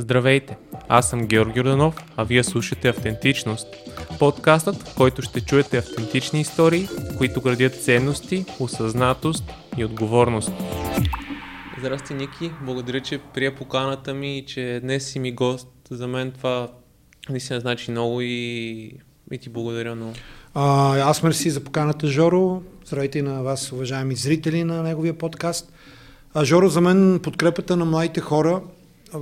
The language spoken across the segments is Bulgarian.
Здравейте! Аз съм Георги Роданов, а вие слушате Автентичност. Подкастът, в който ще чуете автентични истории, които градят ценности, осъзнатост и отговорност. Здрасти, Ники. Благодаря, че прия поканата ми и че днес си ми гост. За мен това наистина значи много и, и ти благодаря много. А, аз мерси за поканата, Жоро. Здравейте и на вас, уважаеми зрители на неговия подкаст. А, Жоро, за мен подкрепата на младите хора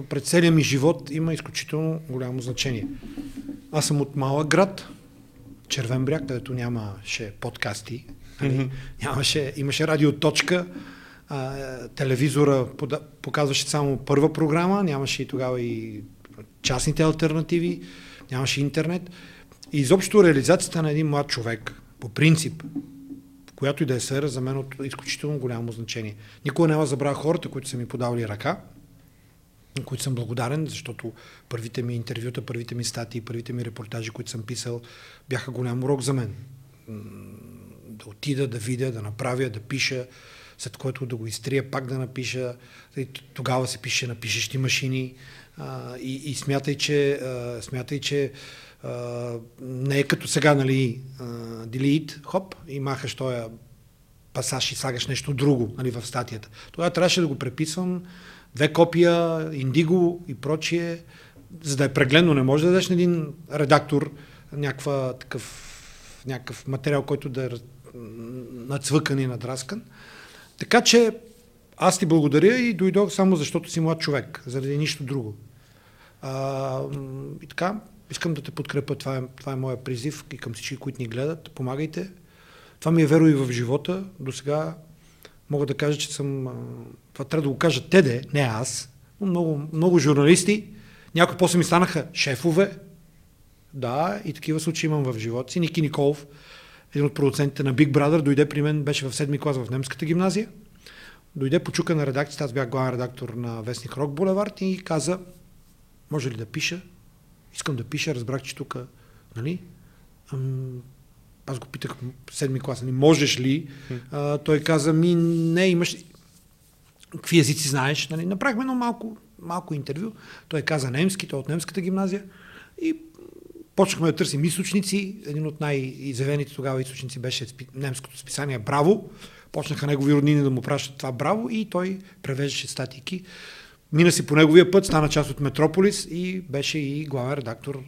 пред целия ми живот има изключително голямо значение. Аз съм от малък град, Червен бряг, където нямаше подкасти, нали? нямаше, имаше радиоточка, а, телевизора пода, показваше само първа програма, нямаше и тогава и частните альтернативи, нямаше интернет. И изобщо реализацията на един млад човек, по принцип, която и да е сфера, за мен от изключително голямо значение. Никога няма забравя хората, които са ми подавали ръка, които съм благодарен, защото първите ми интервюта, първите ми статии, първите ми репортажи, които съм писал, бяха голям урок за мен. Да отида, да видя, да направя, да пиша, след което да го изтрия, пак да напиша. Тогава се пише на пишещи машини и, и смятай, че, смятай, че не е като сега, нали, delete, хоп, и махаш този пасаж и слагаш нещо друго нали, в статията. Тогава трябваше да го преписвам, две копия, индиго и прочие, за да е прегледно. Не може да дадеш на един редактор някаква, такъв, някакъв материал, който да е нацвъкан и надраскан. Така че аз ти благодаря и дойдох само защото си млад човек, заради нищо друго. А, и така, искам да те подкрепя, това е, това е моя призив и към всички, които ни гледат. Помагайте. Това ми е веро и в живота. До сега мога да кажа, че съм... Това трябва да го кажа те де, не аз. Много, много журналисти. Някои после ми станаха шефове. Да, и такива случаи имам в живота си. Ники Николов, един от продуцентите на Big Brother, дойде при мен, беше в седми клас в немската гимназия. Дойде, почука на редакцията, аз бях главен редактор на Вестник Рок Булевард и каза, може ли да пиша? Искам да пиша, разбрах, че тук, нали? Аз го питах седми клас, нали, можеш ли? А, той каза, ми не, имаш... Какви езици знаеш? Нали? Направихме едно малко, малко интервю. Той каза немски, той е от немската гимназия. И почнахме да търсим източници. Един от най-изявените тогава източници беше немското списание Браво. Почнаха негови роднини да му пращат това Браво и той превеждаше статики. Мина си по неговия път, стана част от Метрополис и беше и главен редактор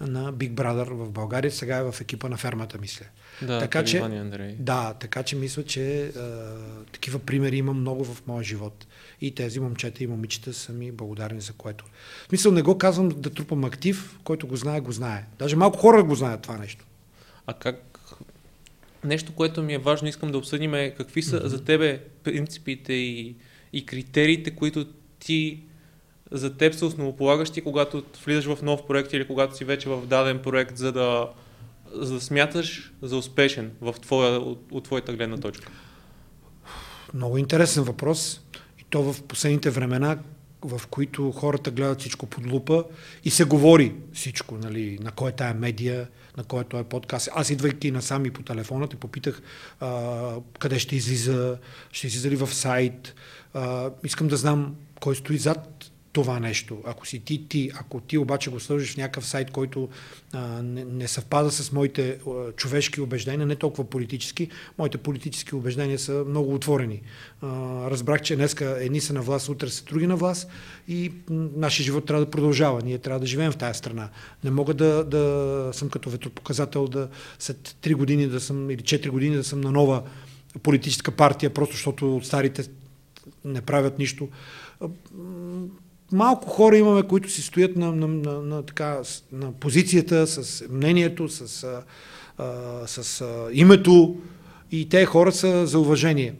на Big Brother в България. Сега е в екипа на фермата, мисля. Да, така, че, Андрей. да, така че мисля, че а, такива примери има много в моя живот. И тези момчета и момичета са ми благодарни за което. В смисъл не го казвам да трупам актив, който го знае, го знае. Даже малко хора го знаят това нещо. А как Нещо, което ми е важно, искам да обсъдим е какви са mm-hmm. за тебе принципите и, и критериите, които ти за теб са основополагащи, когато влизаш в нов проект или когато си вече в даден проект, за да, за да смяташ за успешен в твоя, от, от твоята гледна точка? Много интересен въпрос. И то в последните времена, в които хората гледат всичко под лупа и се говори всичко, нали, на кой е тая медия, на който е подкаст. Аз идвайки насами по телефона, те попитах а, къде ще излиза, ще излиза ли в сайт. А, искам да знам кой стои зад това нещо. Ако си ти, ти, ако ти обаче го сложиш в някакъв сайт, който а, не, не съвпада с моите а, човешки убеждения, не толкова политически, моите политически убеждения са много отворени. А, разбрах, че днеска едни са на власт, утре са други на власт и нашия живот трябва да продължава. Ние трябва да живеем в тази страна. Не мога да, да съм като ветропоказател да след 3 години да съм или 4 години да съм на нова политическа партия, просто защото старите не правят нищо малко хора имаме, които си стоят на, на, на, на, така, на позицията, с мнението, с, а, с а, името и те хора са за уважение.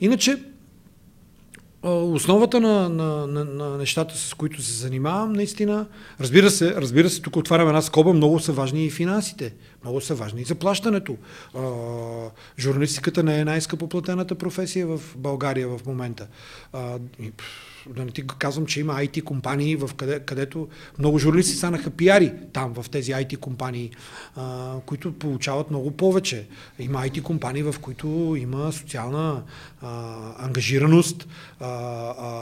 Иначе, основата на, на, на, на нещата, с които се занимавам, наистина, разбира се, разбира се, тук отварям една скоба, много са важни и финансите, много са важни и заплащането. Журналистиката не е най-скъпоплатената професия в България в момента. А, да не ти казвам, че има IT компании, в къде, където много журналисти станаха пиари там, в тези IT компании, а, които получават много повече. Има IT компании, в които има социална а, ангажираност, а, а,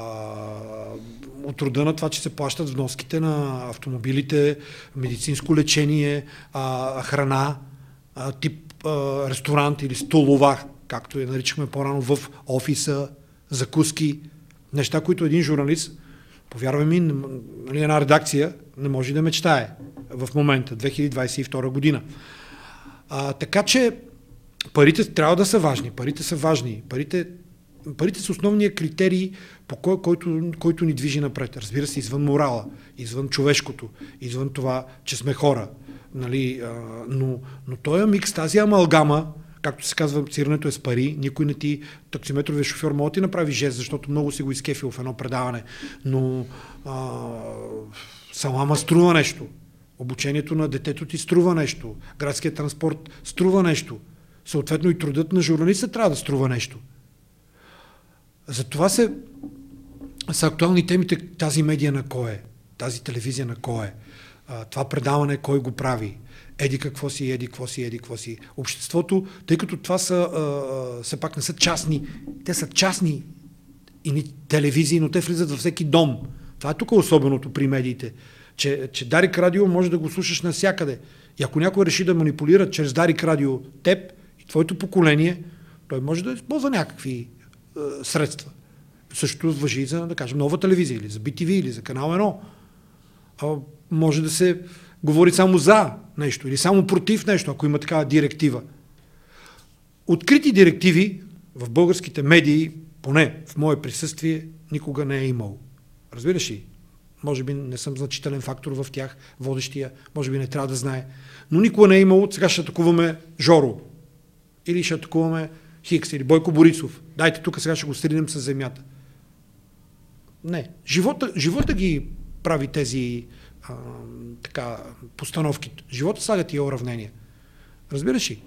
от рода на това, че се плащат вноските на автомобилите, медицинско лечение, а, храна, а, тип а, ресторант или столова, както я наричахме по-рано в офиса, закуски, неща, които един журналист, повярвай ми, нали, една редакция не може да мечтае в момента, 2022 година. А, така че парите трябва да са важни. Парите са важни. Парите, парите са основния критерий, по кой, който, който ни движи напред. Разбира се, извън морала, извън човешкото, извън това, че сме хора. Нали, а, но, но този микс, тази амалгама, както се казва, цирането е с пари, никой не ти, таксиметровия шофьор може да ти направи жест, защото много си го изкефил в едно предаване, но а, салама струва нещо, обучението на детето ти струва нещо, градският транспорт струва нещо, съответно и трудът на журналиста трябва да струва нещо. Затова се, са актуални темите тази медия на кой е, тази телевизия на кой е, това предаване кой го прави, еди какво си, еди какво си, еди какво си. Обществото, тъй като това са, все пак не са частни, те са частни и телевизии, но те влизат във всеки дом. Това е тук особеното при медиите, че, че Дарик Радио може да го слушаш навсякъде. И ако някой реши да манипулира чрез Дарик Радио теб и твоето поколение, той може да използва някакви е, средства. Също въжи за, да кажем, нова телевизия или за BTV или за канал 1. А, може да се говори само за нещо или само против нещо, ако има такава директива. Открити директиви в българските медии, поне в мое присъствие, никога не е имало. Разбираш ли? Може би не съм значителен фактор в тях, водещия, може би не трябва да знае. Но никога не е имало, сега ще атакуваме Жоро. Или ще атакуваме Хикс или Бойко Борисов. Дайте тук сега ще го стринем с земята. Не. Живота, живота ги прави тези а, така, постановки. Живота слага тия уравнения. Разбираш ли?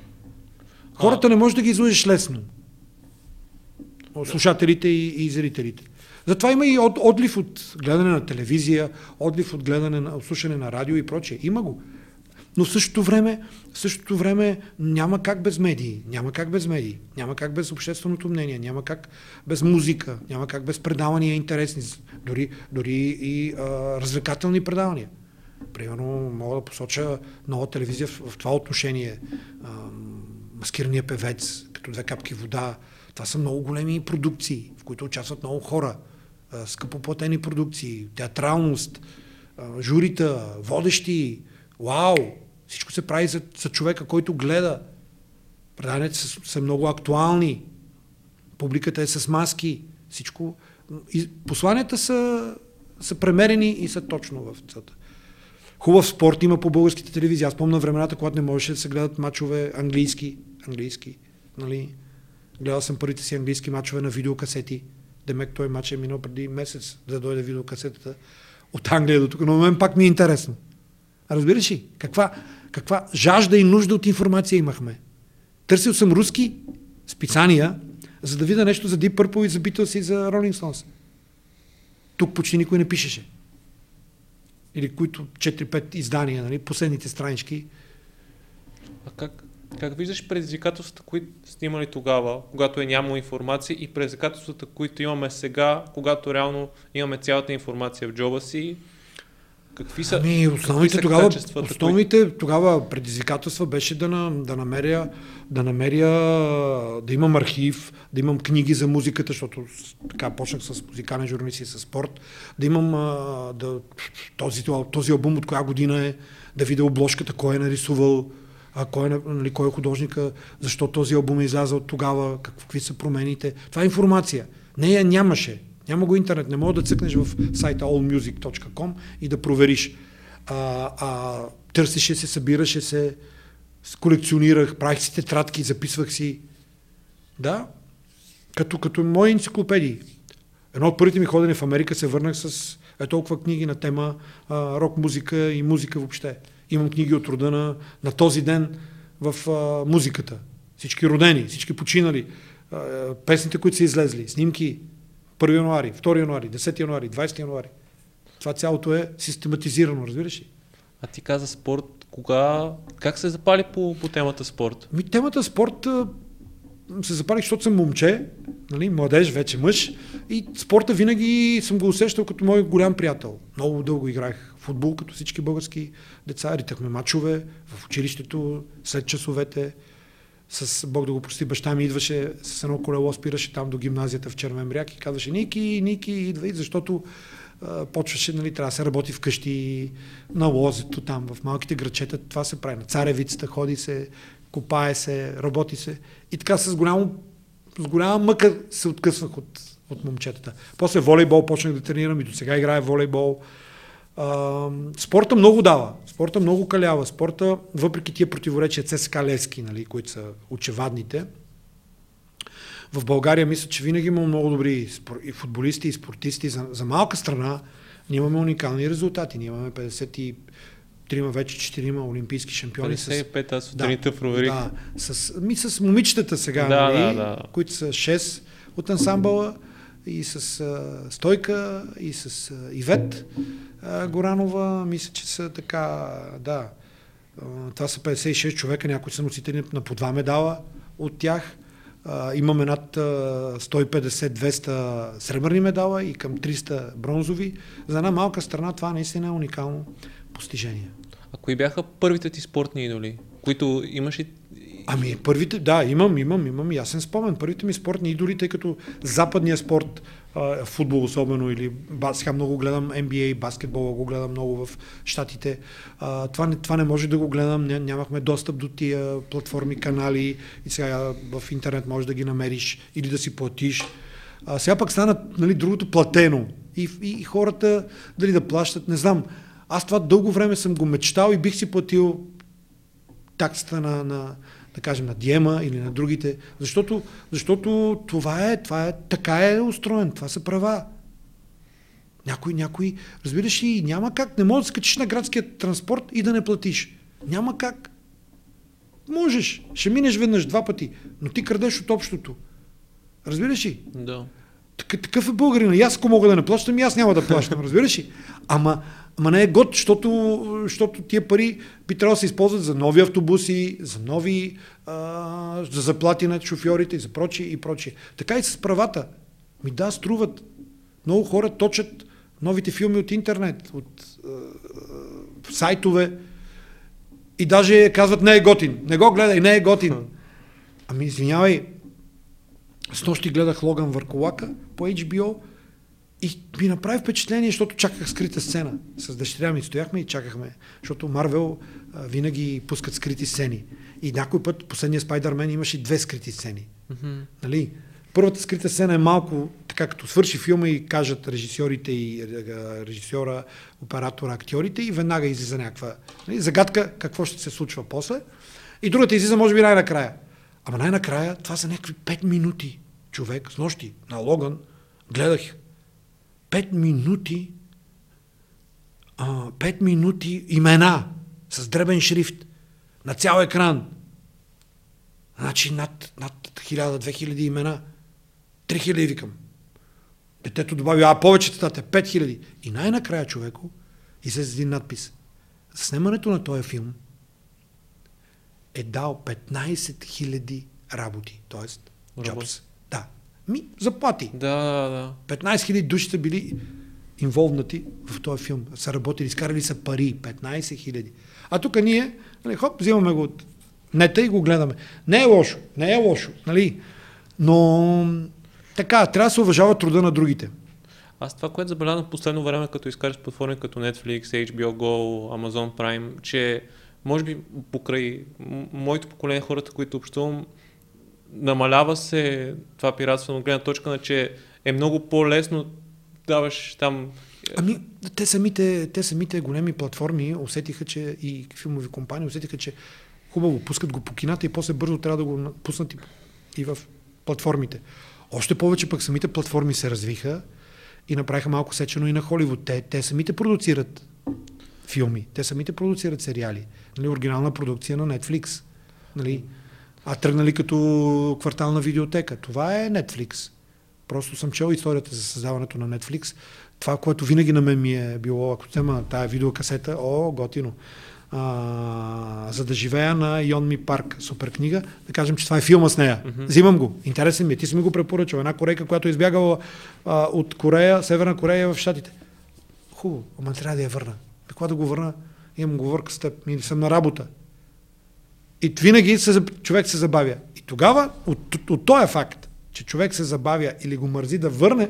Хората а... не може да ги излъжеш лесно. Слушателите и, и зрителите. Затова има и от, отлив от гледане на телевизия, отлив от гледане на, от слушане на радио и прочее. Има го. Но в същото време, в същото време няма как без медии, няма как без медии, няма как без общественото мнение, няма как без музика, няма как без предавания интересни, дори, дори и а, развлекателни предавания. Примерно мога да посоча нова телевизия в, в това отношение. А, маскирания певец, като две капки вода. Това са много големи продукции, в които участват много хора. А, скъпоплатени продукции, театралност, а, журита, водещи. Вау! Всичко се прави за, за човека, който гледа. Преданията са, са много актуални. Публиката е с маски. Всичко. И посланията са, са премерени и са точно в цата. Хубав спорт има по българските телевизии. Аз помня времената, когато не можеше да се гледат мачове английски. английски нали? Гледал съм първите си английски мачове на видеокасети. Демек той мач е минал преди месец да дойде видеокасетата от Англия до тук. Но на мен пак ми е интересно. Разбираш ли? Каква, каква жажда и нужда от информация имахме. Търсил съм руски списания, за да видя нещо за Deep Purple и за Beatles и за Rolling Stones. Тук почти никой не пишеше. Или които 4-5 издания, нали, последните странички. А как, как виждаш предизвикателствата, които сте имали тогава, когато е нямало информация и предизвикателствата, които имаме сега, когато реално имаме цялата информация в джоба си Какви са, ами, основните тогава, основните кои... тогава предизвикателства беше да, на, да намеря, да намеря, да имам архив, да имам книги за музиката, защото така почнах с музикален журналист и с спорт, да имам да, този, този албум от коя година е, да видя обложката, кой е нарисувал, а кой, е, нали, кой е художника, защо този албум е излязъл тогава, какви са промените. Това е информация. Нея нямаше. Няма го интернет, не мога да цъкнеш в сайта allmusic.com и да провериш. А, а, търсеше се, събираше се, колекционирах, правих си тетрадки, записвах си. Да, като, като мои енциклопедии. Едно от първите ми ходене в Америка се върнах с е толкова книги на тема а, рок-музика и музика въобще. Имам книги от рода на, на този ден в а, музиката. Всички родени, всички починали, а, песните, които са излезли, снимки, 1 януари, 2 януари, 10 януари, 20 януари. Това цялото е систематизирано, разбираш ли? А ти каза спорт, кога, как се запали по, по темата спорт? Ми, темата спорт се запалих, защото съм момче, нали, младеж, вече мъж и спорта винаги съм го усещал като мой голям приятел. Много дълго играх футбол, като всички български деца, ритахме мачове в училището, след часовете. С Бог да го прости, баща ми идваше с едно колело, спираше там до гимназията в Червен бряг и казваше Ники, Ники, идвай, защото а, почваше, нали, трябва да се работи вкъщи на лозето там, в малките грачета, това се прави. На царевицата ходи се, копае се, работи се. И така с, голямо, с голяма мъка се откъсвах от, от момчетата. После волейбол почнах да тренирам и до сега играя волейбол. А, спорта много дава, спорта много калява, спорта, въпреки тия противоречия ЦСК Левски, нали, които са очевадните, в България мисля, че винаги има много добри и футболисти и спортисти. За, за малка страна ние имаме уникални резултати. Ние имаме 50 трима, вече четирима олимпийски шампиони. 55, аз сутринта да, проверих. Да, с, ми с момичетата сега, да, нали, да, да. които са 6 от ансамбъла и с а, Стойка и с а, Ивет Горанова, мисля, че са така, да, това са 56 човека, някои са носители на по два медала от тях. А, имаме над 150-200 сребърни медала и към 300 бронзови. За една малка страна това наистина е уникално постижение. А кои бяха първите ти спортни идоли, които имаш и Ами първите, да, имам, имам, имам ясен спомен. Първите ми спортни идоли, тъй като западния спорт, футбол особено, или сега много гледам NBA, баскетбола го гледам много в Штатите. това, не, това не може да го гледам, нямахме достъп до тия платформи, канали и сега в интернет можеш да ги намериш или да си платиш. А, сега пък стана нали, другото платено и, и, и хората дали да плащат, не знам. Аз това дълго време съм го мечтал и бих си платил таксата на, на, да кажем, на Диема или на другите, защото, защото това е, това е, така е устроен, това са права. Някой, някой, разбираш ли, няма как, не можеш да скачиш на градския транспорт и да не платиш. Няма как. Можеш, ще минеш веднъж, два пъти, но ти крадеш от общото. Разбираш ли? Да. Такъв е българина. И аз ако мога да не плащам, и аз няма да плащам. Разбираш ли? Ама Ама не е год, защото, защото тия пари би трябвало да се използват за нови автобуси, за нови, а, за заплати на шофьорите и за прочие и прочие. Така и с правата. Ми да, струват. Много хора точат новите филми от интернет, от а, сайтове и даже казват не е готин. Не го гледай, не е готин. Ами извинявай, с нощи гледах Логан Върколака по HBO и ми направи впечатление, защото чаках скрита сцена. С дъщеря ми стояхме и чакахме, защото Марвел винаги пускат скрити сцени. И някой път, последния Спайдермен имаше две скрити сцени. Mm-hmm. Нали? Първата скрита сцена е малко, така като свърши филма и кажат режисьорите и режисьора, оператора, актьорите и веднага излиза някаква нали, загадка какво ще се случва после. И другата излиза може би най-накрая. Ама най-накрая това са някакви 5 минути човек с нощи на Логан. Гледах 5 минути, а, 5 минути имена с дребен шрифт на цял екран. Значи над, над 1000-2000 имена. 3000 викам. Детето добави, а повече тата, 5000. И най-накрая човеко излезе един надпис. Снимането на този филм е дал 15 000 работи, т.е. Джобс. Ми, заплати. Да, да, да. 15 000 души са били инволвнати в този филм. Са работили, изкарали са пари. 15 000. А тук ние, нали, хоп, взимаме го от нета и го гледаме. Не е лошо, не е лошо, нали? Но така, трябва да се уважава труда на другите. Аз това, което забелязах в последно време, като изкараш платформи като Netflix, HBO Go, Amazon Prime, че може би покрай моето поколение хората, които общувам, намалява се това пиратство на гледна точка на, че е много по-лесно даваш там... Ами, те самите, те самите големи платформи усетиха, че и филмови компании усетиха, че хубаво, пускат го по кината и после бързо трябва да го пуснат и, и в платформите. Още повече пък самите платформи се развиха и направиха малко сечено и на Холивуд. Те, те самите продуцират филми, те самите продуцират сериали. Нали, оригинална продукция на Netflix. Нали, а тръгнали като квартална видеотека. Това е Netflix. Просто съм чел историята за създаването на Netflix. Това, което винаги на мен ми е било, ако взема тая видеокасета, о, готино. А, за да живея на Йон Ми Парк, супер книга, да кажем, че това е филма с нея. Mm-hmm. Взимам го. Интересен ми е. Ти си ми го препоръчал. Една корейка, която е избягала а, от Корея, Северна Корея в Штатите. Хубаво, ама трябва да я върна. Какво да го върна? Имам говорка с теб. Или съм на работа. И винаги се, човек се забавя. И тогава, от, от, от този факт, че човек се забавя или го мързи да върне,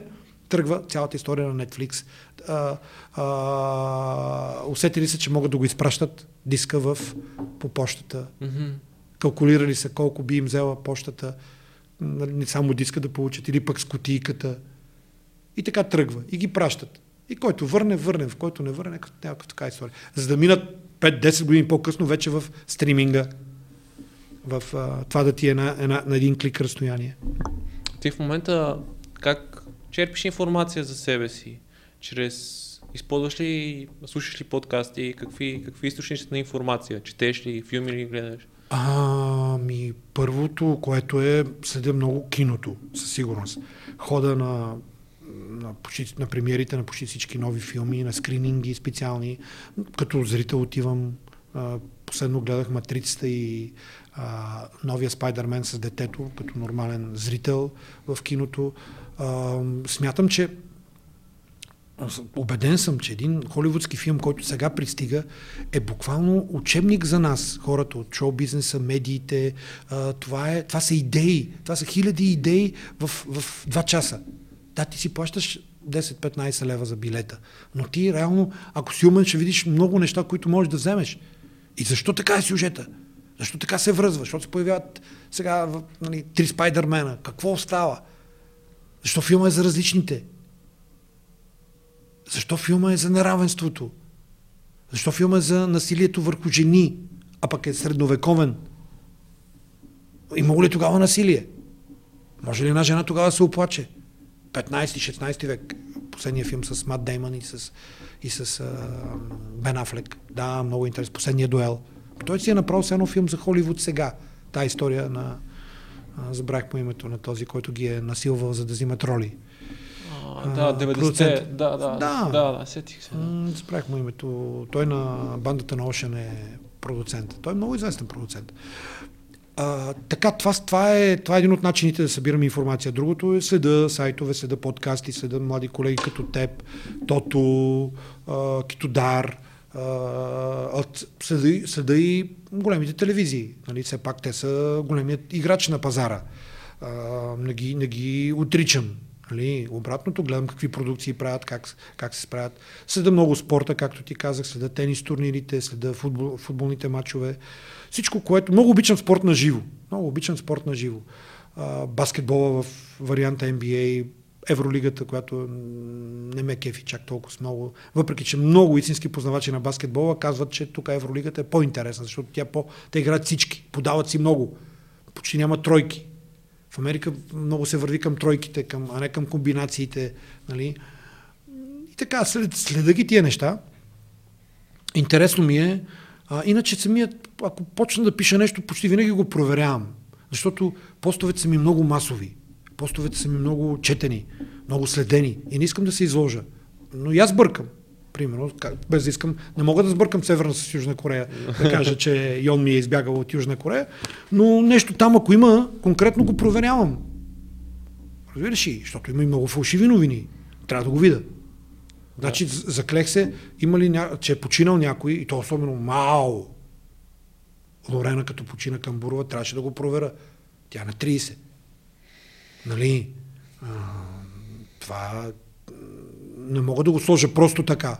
тръгва цялата история на Netflix. А, а, усетили се, че могат да го изпращат диска в, по почтата. Mm-hmm. Калкулирали се колко би им взела почтата, не само диска да получат, или пък с кутийката. И така тръгва. И ги пращат. И който върне, върне. В който не върне, някаква така история. За да минат 5-10 години по-късно вече в стриминга. В а, това да ти е на, на, на един клик разстояние. Ти в момента как черпиш информация за себе си? Чрез използваш ли, слушаш ли подкасти, какви, какви източници на информация? Четеш ли, филми ли гледаш? Ами, първото, което е, следя много киното, със сигурност. Хода на, на, почти, на премиерите на почти всички нови филми, на скрининги специални. Като зрител отивам, последно гледах Матрицата и а, новия Спайдермен с детето, като нормален зрител в киното. А, смятам, че Обеден съм, че един холивудски филм, който сега пристига, е буквално учебник за нас, хората от шоу-бизнеса, медиите. А, това, е, това са идеи. Това са хиляди идеи в, в два часа. Да, ти си плащаш 10-15 лева за билета. Но ти реално, ако си умен, ще видиш много неща, които можеш да вземеш. И защо така е сюжета? Защо така се връзва? Защото се появяват сега нали, три спайдермена. Какво остава? Защо филма е за различните? Защо филма е за неравенството? Защо филма е за насилието върху жени, а пък е средновековен? Има ли тогава насилие? Може ли една жена тогава се оплаче? 15-16 век. Последния филм с Мат Дейман и с, и с а, Бен Афлек. Да, много интересно. Последния дуел. Той си е направил едно филм за Холивуд сега. Та история на... А, забрах по името на този, който ги е насилвал, за да взимат роли. да, 90-те. Да, да, да, да, да, сетих се. Да. Забрах му името. Той на бандата на Ошен е продуцент. Той е много известен продуцент. А, така, това, това, е, това е един от начините да събираме информация. Другото е следа сайтове, следа подкасти, следа млади колеги като теб, Тото, а, Китодар, а, следа, следа и големите телевизии. Нали? Все пак те са големият играч на пазара. Не, ги, не ги отричам. Нали, обратното, гледам какви продукции правят, как, как се справят. Следа много спорта, както ти казах, следа тенис турнирите, следа футбол, футболните матчове. Всичко, което... Много обичам спорт на живо. Много обичам спорт на живо. баскетбола в варианта NBA, Евролигата, която не ме кефи чак толкова много. Въпреки, че много истински познавачи на баскетбола казват, че тук Евролигата е по-интересна, защото тя по... те играят всички, подават си много. Почти няма тройки. В Америка много се върви към тройките, към, а не към комбинациите. Нали? И така, след, следа ги тия неща. Интересно ми е, а, иначе самият, ако почна да пиша нещо, почти винаги го проверявам. Защото постовете са ми много масови. Постовете са ми много четени, много следени. И не искам да се изложа. Но и аз бъркам. Примерно, без да искам, не мога да сбъркам Северна с Южна Корея, да кажа, че Йон ми е избягал от Южна Корея, но нещо там, ако има, конкретно го проверявам. Разбираш ли? Защото има и много фалшиви новини. Трябва да го видя. Значи, заклех се, има ли ня... че е починал някой, и то особено Мао. Лорена, като почина към Бурова, трябваше да го проверя. Тя на 30. Нали? А, това не мога да го сложа просто така.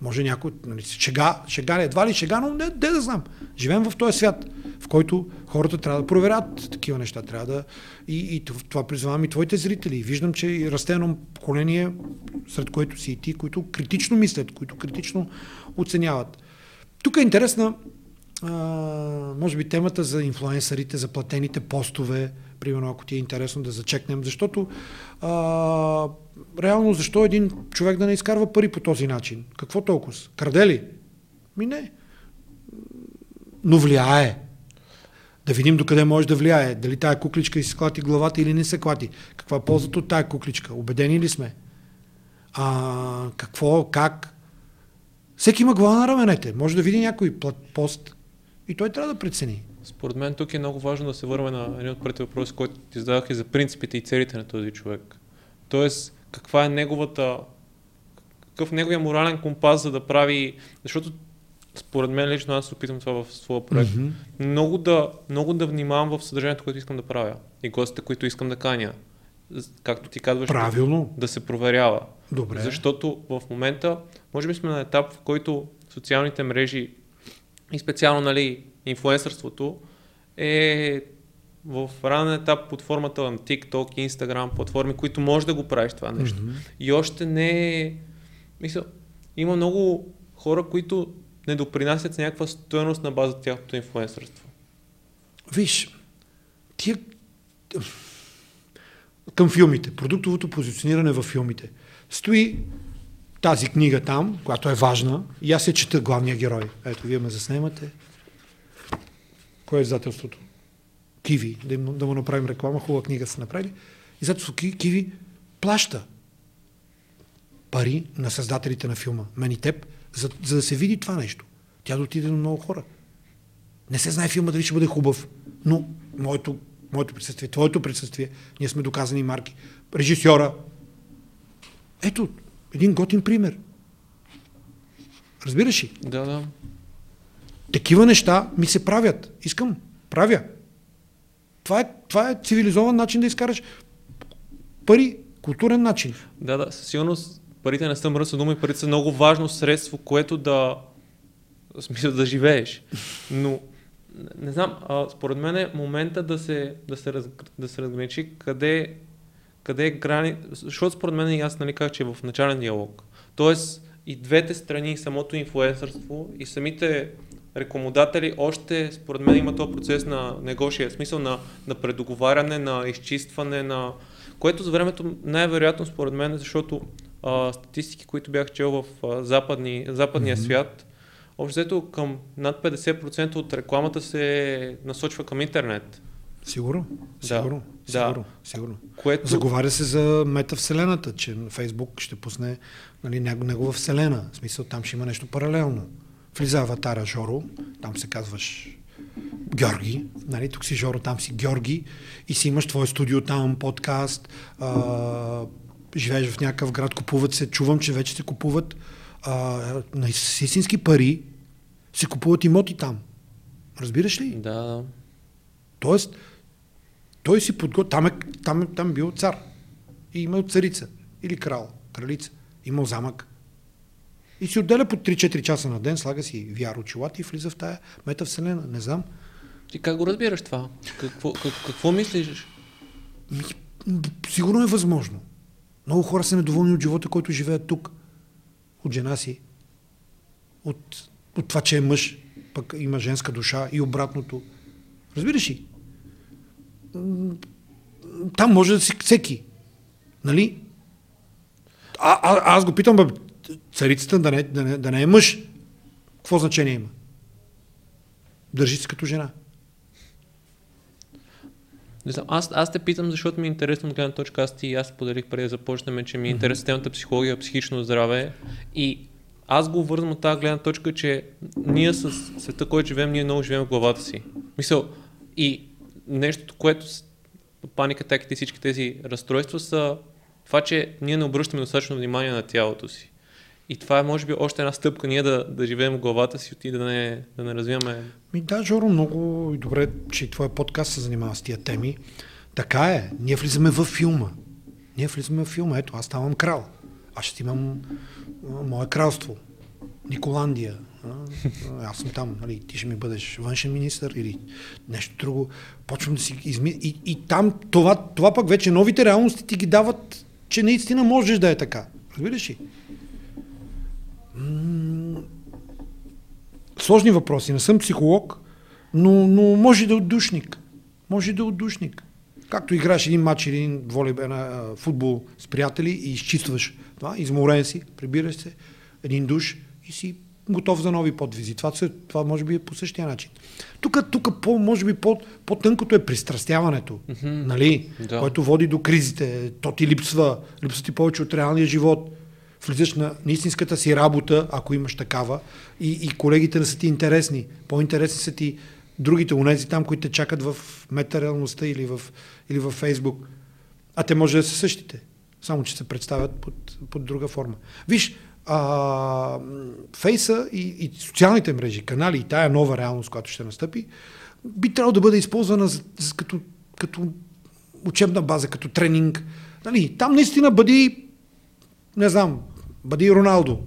Може някой, нали, шега, шега, едва ли шега, но не, не да знам. Живеем в този свят, в който хората трябва да проверят такива неща. Трябва да... И, и това призвавам и твоите зрители. Виждам, че расте едно поколение, сред което си и ти, които критично мислят, които критично оценяват. Тук е интересна, може би, темата за инфлуенсърите, за платените постове, примерно, ако ти е интересно да зачекнем, защото а, реално защо един човек да не изкарва пари по този начин? Какво толкова? Краде ли? Ми не. Но влияе. Да видим докъде може да влияе. Дали тая кукличка си клати главата или не се клати. Каква е ползата от тая кукличка? Обедени ли сме? А, какво, как? Всеки има глава на раменете. Може да види някой пост и той трябва да прецени. Според мен тук е много важно да се върне на един от първите въпроси, който ти задавах и за принципите и целите на този човек. Тоест, каква е неговата какъв е неговия морален компас, за да прави, защото според мен лично аз се опитвам това в своя проект. Mm-hmm. Много, да, много да внимавам в съдържанието, което искам да правя и гостите, които искам да каня. Както ти казваш, Правилно. да се проверява. Добре. Защото в момента, може би сме на етап, в който социалните мрежи и специално нали, инфуенсърството е в ранен етап под формата на TikTok, Instagram, платформи, които може да го правиш това нещо. Mm-hmm. И още не е... Мисля, има много хора, които не допринасят с някаква стоеност на база тяхното инфлуенсърство. Виж, тия към филмите, продуктовото позициониране в филмите. Стои тази книга там, която е важна, и аз я чета главния герой. Ето, вие ме заснемате. Кое е издателството? Киви, да, им, да му направим реклама, хубава книга са направили. Издателството Киви плаща пари на създателите на филма, мен и теб, за, за да се види това нещо. Тя да отиде на много хора. Не се знае филма дали ще бъде хубав, но моето, моето присъствие, твоето присъствие, ние сме доказани марки. Режисьора. Ето, един готин пример. Разбираш ли? Да, да. Такива неща ми се правят. Искам. Правя. Това е, това е цивилизован начин да изкараш пари, културен начин. Да, да, със сигурност парите не са мръсна дума и парите са много важно средство, което да, в смисъл да живееш. Но, не знам, а, според мен е момента да се, да се, раз, да се разграничи къде, къде е грани... Защото според мен и аз нали казах, че е в начален диалог. Тоест и двете страни, самото инфлуенсърство и самите рекламодатели още, според мен, има този процес на негошия, смисъл на, на предоговаряне, на изчистване, на... което за времето най-вероятно според мен, защото а, статистики, които бях чел в а, западни, западния mm-hmm. свят, общо взето към над 50% от рекламата се насочва към интернет. Сигурно, сигурно, да. сигурно, да. сигурно. Което... Заговаря се за метавселената, че Фейсбук ще пусне нали, негова вселена. В смисъл, там ще има нещо паралелно. Влиза аватара Жоро, там се казваш Георги, нали, тук си Жоро, там си Георги и си имаш твое студио там, подкаст, а, живееш в някакъв град, купуват се, чувам, че вече се купуват а, на истински пари, се купуват имоти там. Разбираш ли? Да. Тоест, той си подготвя, там е, там, е, там бил цар. И имал царица. Или крал, кралица. Имал замък. И си отделя по 3-4 часа на ден, слага си VR очилата и влиза в тая метавселена. Не знам. Ти как го разбираш това? Какво, как, какво мислиш? Ми, сигурно е възможно. Много хора са недоволни от живота, който живеят тук. От жена си. От, от това, че е мъж, пък има женска душа и обратното. Разбираш ли? Там може да си всеки. Нали? А, а, аз го питам, бе, царицата да не, да, не, да не е мъж. Какво значение има? Държи се като жена. Не знам, аз, аз те питам, защото ми е интересно от гледна точка. Аз ти аз поделих преди да започнем, че ми е интересна темата психология, психично здраве. И аз го вързвам от тази гледна точка, че ние с света, който живеем, ние много живеем в главата си. Мисъл, и нещото, което паниката, и всички тези разстройства са това, че ние не обръщаме достатъчно внимание на тялото си. И това е, може би, още една стъпка ние да, да живеем в главата си и да не, да не развиваме. Ми да, Жоро, много и добре, че твоя подкаст се занимава с тия теми. Така е. Ние влизаме в филма. Ние влизаме в филма. Ето, аз ставам крал. Аз ще имам мое кралство. Николандия. Аз съм там. Нали, ти ще ми бъдеш външен министр или нещо друго. Почвам да си изми... И, и там това, това пък вече новите реалности ти ги дават, че наистина можеш да е така. Разбираш ли? сложни въпроси. Не съм психолог, но, но може да е отдушник. Може да е отдушник. Както играеш един матч или един волейбол, на футбол с приятели и изчистваш това, изморен си, прибираш се, един душ и си готов за нови подвизи. Това, това може би е по същия начин. Тук, тук по, може би по, по-тънкото е пристрастяването, mm-hmm. нали? Да. което води до кризите. То ти липсва, липсва ти повече от реалния живот. Влизаш на, на истинската си работа, ако имаш такава, и, и колегите не са ти интересни. По-интересни са ти другите, унези там, които те чакат в метареалността или в, или в Фейсбук. А те може да са същите, само че се представят под, под друга форма. Виж, а, Фейса и, и социалните мрежи, канали и тая нова реалност, която ще настъпи, би трябвало да бъде използвана за, за, като, като учебна база, като тренинг. Нали, там наистина бъди, не знам, бъди Роналдо.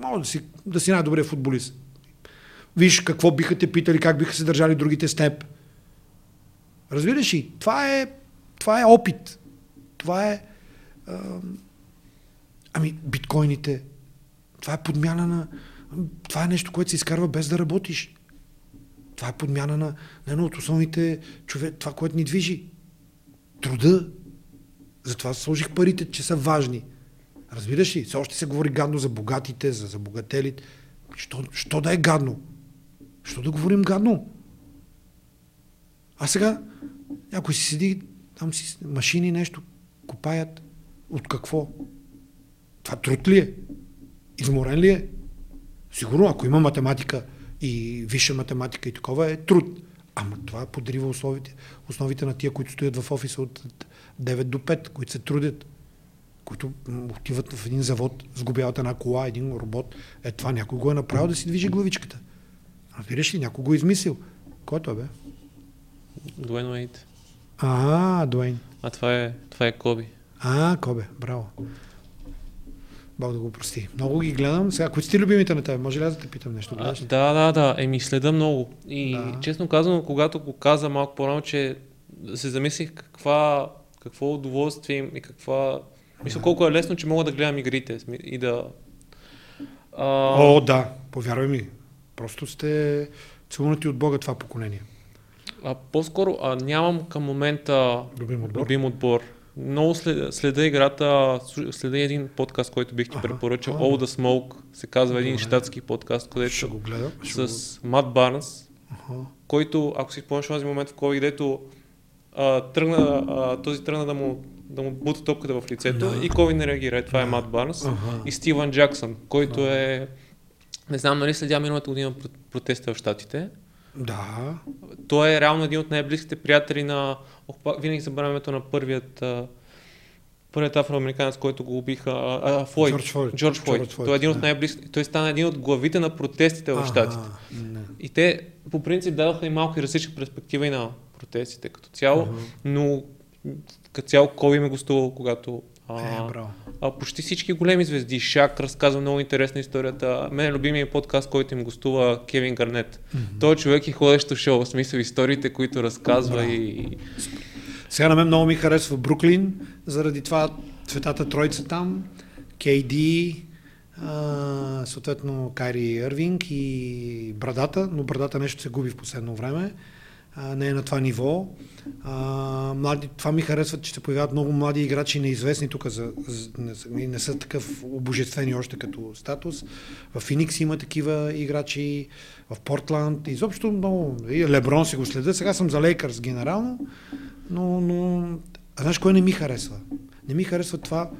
Може да си, да си най-добрият футболист. Виж какво биха те питали, как биха се държали другите с теб. Разбираш ли? Това е, това е опит. Това е... А, ами, биткоините. Това е подмяна на... Това е нещо, което се изкарва без да работиш. Това е подмяна на, на едно от основните човек, това, което ни движи. Труда. Затова сложих парите, че са важни. Разбираш ли? Все още се говори гадно за богатите, за забогателите. Що, що да е гадно? Що да говорим гадно? А сега някой си седи, там си машини нещо копаят. От какво? Това труд ли е? Изморен ли е? Сигурно, ако има математика и висша математика и такова, е труд. Ама това подрива основите, основите на тия, които стоят в офиса от 9 до 5, които се трудят, които отиват в един завод, сгубяват една кола, един робот. Е, това някой го е направил да си движи главичката. Разбираш ли, някой го е измислил. Кой е това бе? Дуен Уейт. А, Дуейн. А това е, това е Коби. А, Кобе, браво. Бог да го прости. Много ги гледам. Сега, кои сте любимите на теб? Може ли аз да те питам нещо? А, да, да, да. Еми, следа много. И да. честно казано, когато го каза малко по-рано, че се замислих каква, какво удоволствие и каква... Мисля, да. колко е лесно, че мога да гледам игрите и да... А... О, да. Повярвай ми. Просто сте целунати от Бога това поколение. А, по-скоро а, нямам към момента любим отбор. Любим отбор. Много след, следа играта, следа един подкаст, който бих ти ага, препоръчал, ага. All the Smoke, се казва един щатски подкаст, където ще го гледа, ще с го... Мат Барнс, ага. който, ако си спомняш този момент в COVID, дето а, тръгна, а, този тръгна да му, да му бута топката в лицето да. и Кови не реагира. Това да. е Мат Барнс ага. и Стивън Джаксън, който ага. е не знам, нали следя миналата година протеста в Штатите. Да. Той е реално един от най-близките приятели на... Ох, винаги забравяме на първият първият афроамериканец, който го убиха, а, Флойд, Джордж Флойд. Джордж Флойд. Той е един от най-близки, той стана един от главите на протестите в Штатите. И те по принцип дадоха и малко и различна перспектива и на протестите като цяло, uh-huh. но като цяло Коби ме гостувал, когато а, е, а, почти всички големи звезди. Шак разказва много интересна историята. Мен е любимият подкаст, който им гостува Кевин Гарнет. Mm-hmm. Той човек е ходещо шоу, в смисъл историите, които разказва Браво. и... Сега на мен много ми харесва Бруклин, заради това цветата тройца там, Кейди, съответно Кайри Ирвинг и Брадата, но Брадата нещо се губи в последно време не е на това ниво. А, млади, това ми харесва, че се появяват много млади играчи, неизвестни тук, за, за, не, не са такъв обожествени още като статус. В Феникс има такива играчи, в Портланд, изобщо много. Леброн си го следа, сега съм за Лейкърс генерално, но, но а знаеш кое не ми харесва? Не ми харесва това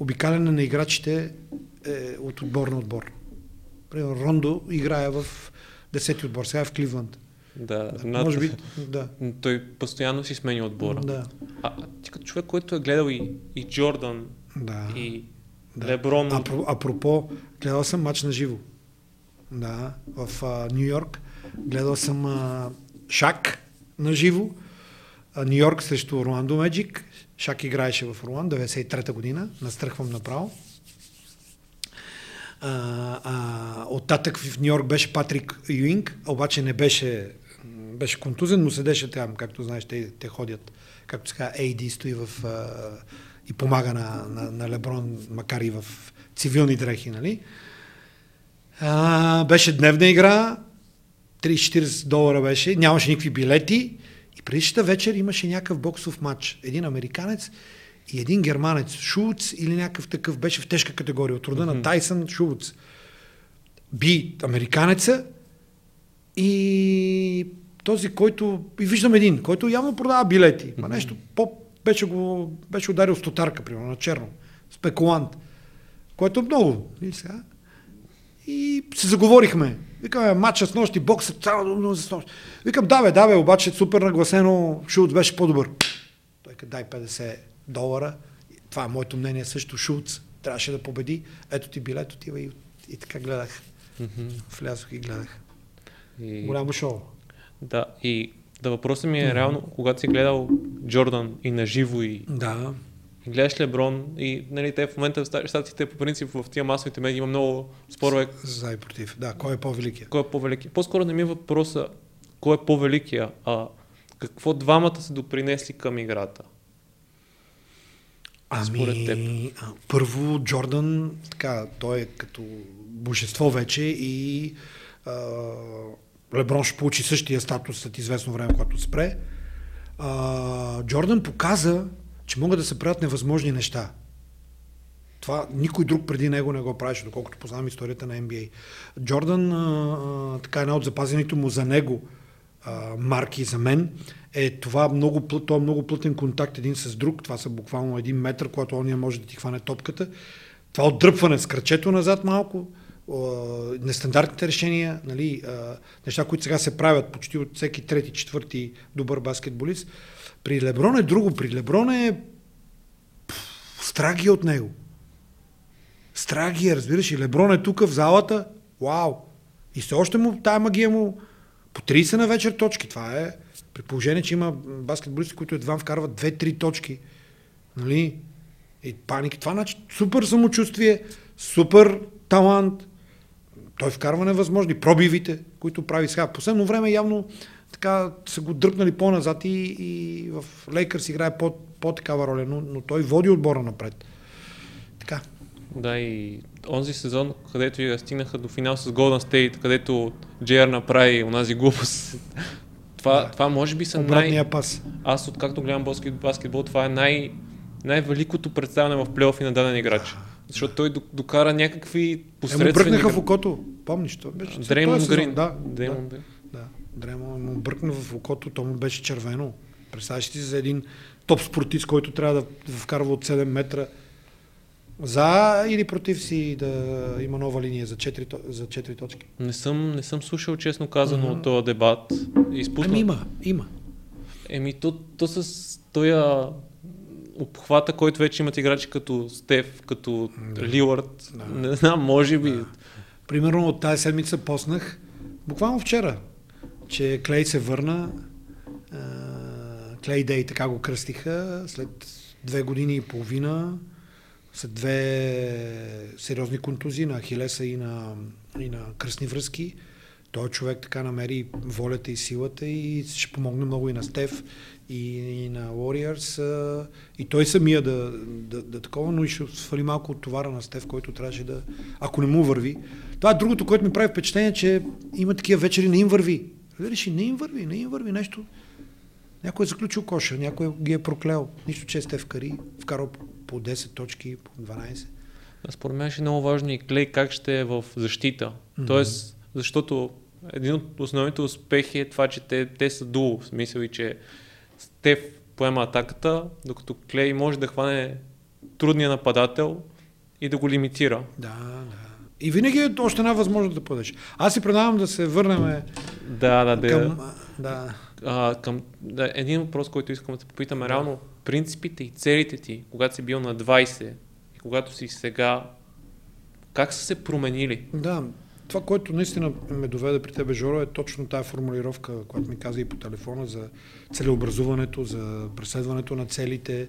обикаляне на играчите е, от отбор на отбор. Примерно Рондо играе в десети отбор, сега е в Кливланд. Да, над... може би, да. Той постоянно си смени отбора. Да. А, ти като човек, който е гледал и, и Джордан, да. и да. Леброн... Апро, апропо, гледал съм матч на живо. Да, в Нью Йорк. Гледал съм а, Шак на живо. Нью Йорк срещу Орландо Меджик. Шак играеше в Орланд, 93-та година. Настръхвам направо. А, а, оттатък в Нью Йорк беше Патрик Юинг, обаче не беше беше контузен, но седеше там, както знаеш, те, те ходят, както сега AD стои в, а, и помага на, на, на Леброн, макар и в цивилни дрехи, нали? А, беше дневна игра, 30-40 долара беше, нямаше никакви билети и предишната вечер имаше някакъв боксов матч. Един американец и един германец, Шулц или някакъв такъв, беше в тежка категория, от рода mm-hmm. на Тайсън Шулц би американеца и този, който... И виждам един, който явно продава билети. Ма нещо, по, беше, го, беше ударил стотарка, примерно, на черно. Спекулант. Което е много. И сега. И се заговорихме. Викаме, матча с нощи, бокса, цяло за нощ. Викам, да бе, да бе, обаче супер нагласено, Шулц беше по-добър. Той каза, дай 50 долара. Това е моето мнение също. Шулц трябваше да победи. Ето ти билет, отива и, и така гледах. Mm-hmm. Влязох и гледах. И... Голямо шоу. Да, и да въпросът ми е mm-hmm. реално, когато си гледал Джордан и на живо и, да. и гледаш Леброн и нали, те в момента в щатите по принцип в тия масовите медии има много спорове. За и против. Да, кой е по-великия? Кой е по-великия? По-скоро не ми е въпроса кой е по-великия, а какво двамата са допринесли към играта? Ами, теб. първо Джордан, така, той е като божество вече и а, Леброн ще получи същия статус след известно време, когато спре. А, Джордан показа, че могат да се правят невъзможни неща. Това никой друг преди него не го правеше, доколкото познавам историята на NBA. Джордан, а, така една от запазените му за него а, марки за мен е това много, това е много плътен контакт един с друг. Това са буквално един метър, когато он може да ти хване топката. Това отдръпване с кръчето назад малко, нестандартните решения, нали, неща, които сега се правят почти от всеки трети, четвърти добър баскетболист. При Леброн е друго. При Леброн е страги от него. Страги, разбираш, и Леброн е тук в залата. Вау! И все още му, тая магия му по 30 на вечер точки. Това е при положение, че има баскетболисти, които едва вкарват 2-3 точки. Нали? И паники. Това значи супер самочувствие, супер талант, той вкарва невъзможни. Пробивите, които прави сега. Последно време явно така са го дръпнали по-назад и, и в Лейкърс играе по, по-такава роля, но, но той води отбора напред. Така. Да, и онзи сезон, където стигнаха до финал с Golden State, където Джейър направи онази глупост. това, да. това може би са Обратния най... пас. Аз откакто гледам баскетбол, това е най... най-великото представяне в плейофи на даден играч. Защото той докара някакви посредствени... Е, му бръкнаха в окото. Помниш, то беше... Дреймон Грин. Да, Дреймон да, да. Дреймон му бръкна в окото, то му беше червено. Представяш ти за един топ спортист, който трябва да вкарва от 7 метра. За или против си да има нова линия за 4, за 4 точки? Не съм, не съм слушал честно казано mm-hmm. този дебат. Изпусна... Ами има, има. Еми то, то с този обхвата, който вече имат играчи като Стеф, като да. Лилард. Да. Не знам, може би. Да. Примерно от тази седмица поснах, буквално вчера, че Клей се върна. Клей Дей така го кръстиха след две години и половина, след две сериозни контузии на Ахилеса и на, и на кръстни връзки. Той човек така намери волята и силата и ще помогне много и на Стеф и, и на Warriors. А, и той самия да, да, да такова, но и ще свали малко от товара на Стеф, който трябваше да, ако не му върви. Това е другото, което ми прави впечатление, че има такива вечери, не им върви. Видиш, не им върви, не им върви нещо. Някой е заключил коша, някой ги е проклел. Нищо, че Стеф Кари, вкарал по 10 точки, по 12. Според мен ще е много важно и Клей как ще е в защита. Mm-hmm. Тоест, защото един от основните успехи е това, че те, те са дуо, в смисъл и че Стеф поема атаката, докато Клей може да хване трудния нападател и да го лимитира. Да, да. И винаги е още една възможност да бъдеш. Аз си предавам да се върнем да, да, да. към... Да. А, към да, един въпрос, който искам да те попитаме, да. реално принципите и целите ти, когато си бил на 20 и когато си сега, как са се променили? Да, това, което наистина ме доведе при тебе, Жоро, е точно тази формулировка, която ми каза и по телефона за целеобразуването, за преследването на целите.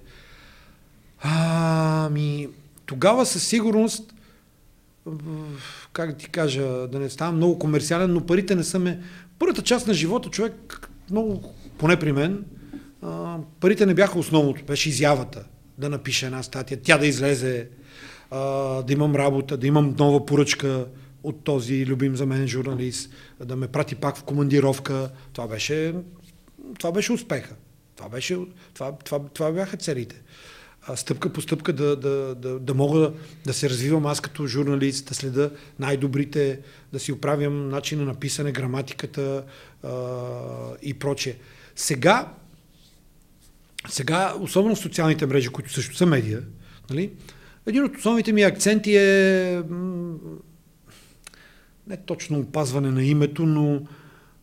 Ами, тогава със сигурност, как да ти кажа, да не става много комерциален, но парите не са ме... Първата част на живота човек, много, поне при мен, парите не бяха основното, беше изявата. Да напиша една статия, тя да излезе, да имам работа, да имам нова поръчка, от този любим за мен журналист, да ме прати пак в командировка. Това беше, това беше успеха. Това, беше, това, това, това бяха целите. стъпка по стъпка да, да, да, да мога да се развивам аз като журналист, да следа най-добрите, да си оправям начина на писане, граматиката а, и прочее. Сега, сега, особено в социалните мрежи, които също са медия, нали, един от основните ми акценти е не точно опазване на името, но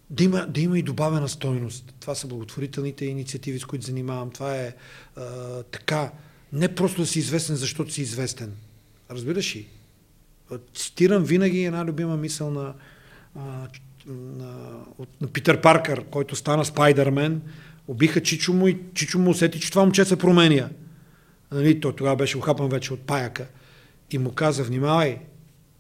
да има, да има и добавена стойност. Това са благотворителните инициативи, с които занимавам. Това е а, така. Не просто да си известен, защото си известен. Разбираш ли? Цитирам винаги една любима мисъл на, а, на, на Питър Паркър, който стана Спайдермен. Убиха Чичо му и Чичо му усети, че това момче се променя. Нали, той тогава беше ухапан вече от паяка. И му каза, внимавай,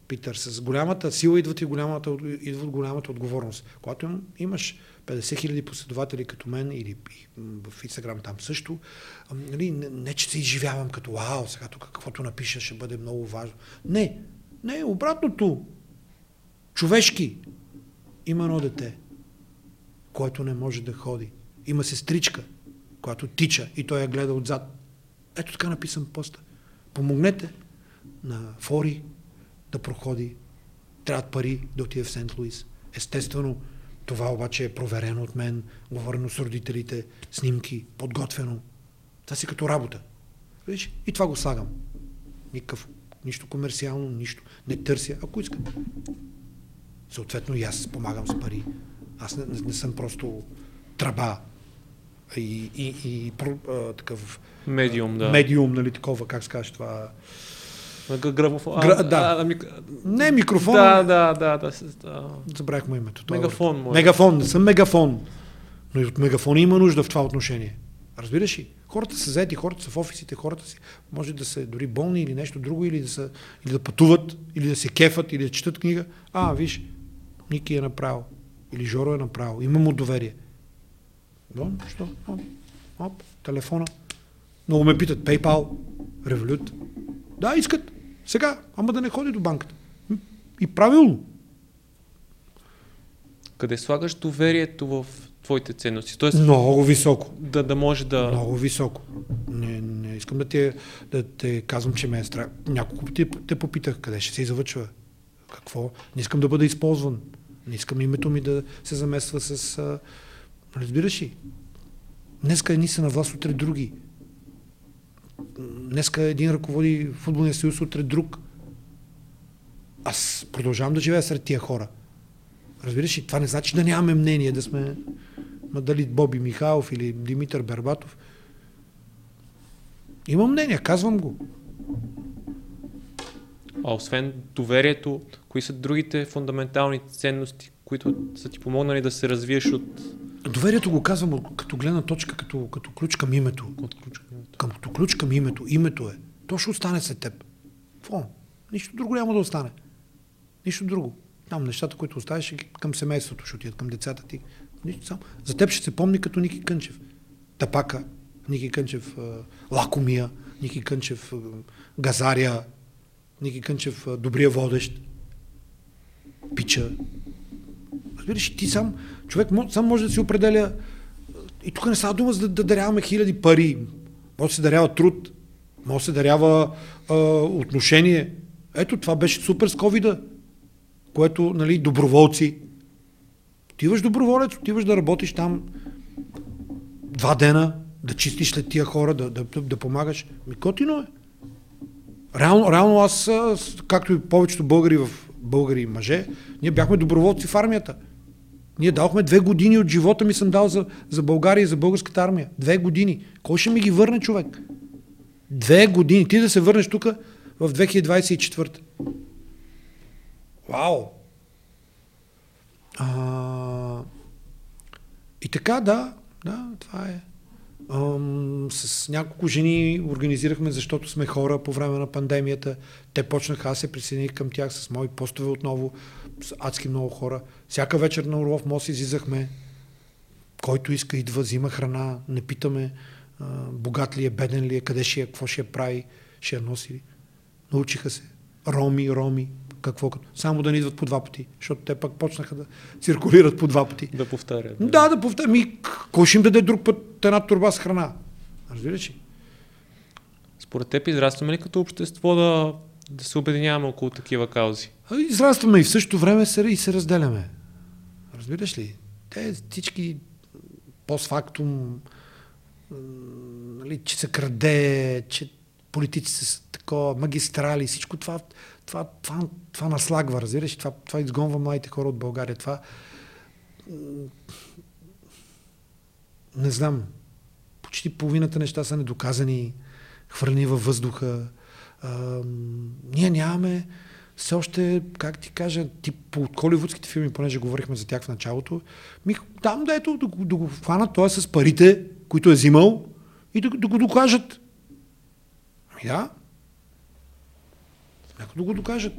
Питър, с голямата сила идват и голямата, идват голямата отговорност. Когато им, имаш 50 хиляди последователи като мен или в Инстаграм там също, нали, не, не, че се изживявам като вау, сега тук каквото напиша ще бъде много важно. Не, не, обратното. Човешки. Има едно дете, което не може да ходи. Има сестричка, която тича и той я гледа отзад. Ето така написан поста. Помогнете на Фори да проходи. Трябват пари да отиде в Сент Луис. Естествено, това обаче е проверено от мен, говорено с родителите, снимки, подготвено. Това си като работа. Виж? И това го слагам. Никакъв, нищо комерциално, нищо. Не търся, ако искам. Съответно и аз помагам с пари. Аз не, не, не съм просто траба и, и, и а, такъв... Медиум, да. Медиум, нали, такова, как се каже това... Грамофон. Гра... Да. А, а, мик... Не, микрофон. Да, да, да. да, да. Забравих му името. Това мегафон. Може. Мегафон, не съм мегафон. Но и от мегафона има нужда в това отношение. Разбираш ли? Хората са заети, хората са в офисите, хората си може да са дори болни или нещо друго, или да, са, или да пътуват, или да се кефат, или да четат книга. А, виж, Ники е направил. Или Жоро е направил. Има му доверие. Но, що? Оп, оп, телефона. Много ме питат, PayPal, Revolut. Да, искат. Сега, ама да не ходи до банката. И правилно. Къде слагаш доверието в твоите ценности? Тоест, Много високо. Да, да може да... Много високо. Не, не искам да те, да те казвам, че ме е страх. Няколко пъти те попитах къде ще се излъчва. Какво? Не искам да бъда използван. Не искам името ми да се замества с... А... Разбираш ли? Днеска едни са на власт, утре други. Днеска един ръководи футболния съюз, утре друг. Аз продължавам да живея сред тия хора. Разбираш ли? Това не значи да нямаме мнение, да сме ма дали Боби Михайлов или Димитър Бербатов. Имам мнение, казвам го. А освен доверието, кои са другите фундаментални ценности, които са ти помогнали да се развиеш от... Доверието го казвам като гледна точка, като, като ключ към името. Ключ към името. Като ключ към името. Името е. То ще остане след теб. Какво? Нищо друго няма да остане. Нищо друго. Там нещата, които оставиш към семейството, ще отидат към децата ти. Нищо само. За теб ще се помни като Ники Кънчев. Тапака, Ники Кънчев, Лакомия, Ники Кънчев, Газария, Ники Кънчев, добрия водещ, пича. Разбираш, ти сам, човек сам може да си определя и тук не става дума за да, да даряваме хиляди пари. Може да се дарява труд, може да се дарява а, отношение. Ето, това беше супер с ковида, което, нали, доброволци. Отиваш доброволец, отиваш да работиш там два дена, да чистиш след тия хора, да, да, да, да помагаш. Ми, котино е. Реално, реално аз, както и повечето българи в българи и мъже, ние бяхме доброволци в армията. Ние дадохме две години от живота ми съм дал за, за България и за българската армия. Две години. Кой ще ми ги върне, човек? Две години. Ти да се върнеш тук в 2024. Вау! А, и така, да, да, това е. С няколко жени организирахме, защото сме хора по време на пандемията. Те почнаха, аз се присъединих към тях с мои постове отново, с адски много хора. Всяка вечер на Орлов мост излизахме. Който иска, идва, взима храна, не питаме богат ли е, беден ли е, къде ще е, какво ще я прави, ще я носи. Научиха се. Роми, роми, какво като. Само да не идват по два пъти, защото те пък почнаха да циркулират по два пъти. Да повтарят. Да, да повтарят. Ми, кой ще им даде друг път една турба с храна? Разбираш ли? според теб израстваме ли като общество да, да се обединяваме около такива каузи? Израстваме и в същото време се, и се разделяме. Разбираш ли? Те всички постфактум, нали, че се краде, че политици са такова, магистрали, всичко това, това, това, това наслагва, разбираш, това, това изгонва младите хора от България. Това не знам, почти половината неща са недоказани, хвърлени във въздуха. А, ние нямаме все още, как ти кажа, тип по холивудските филми, понеже говорихме за тях в началото, ми, там да ето, да, да го хванат той с парите, които е взимал и да, да го докажат. Ами да. Нека да го докажат.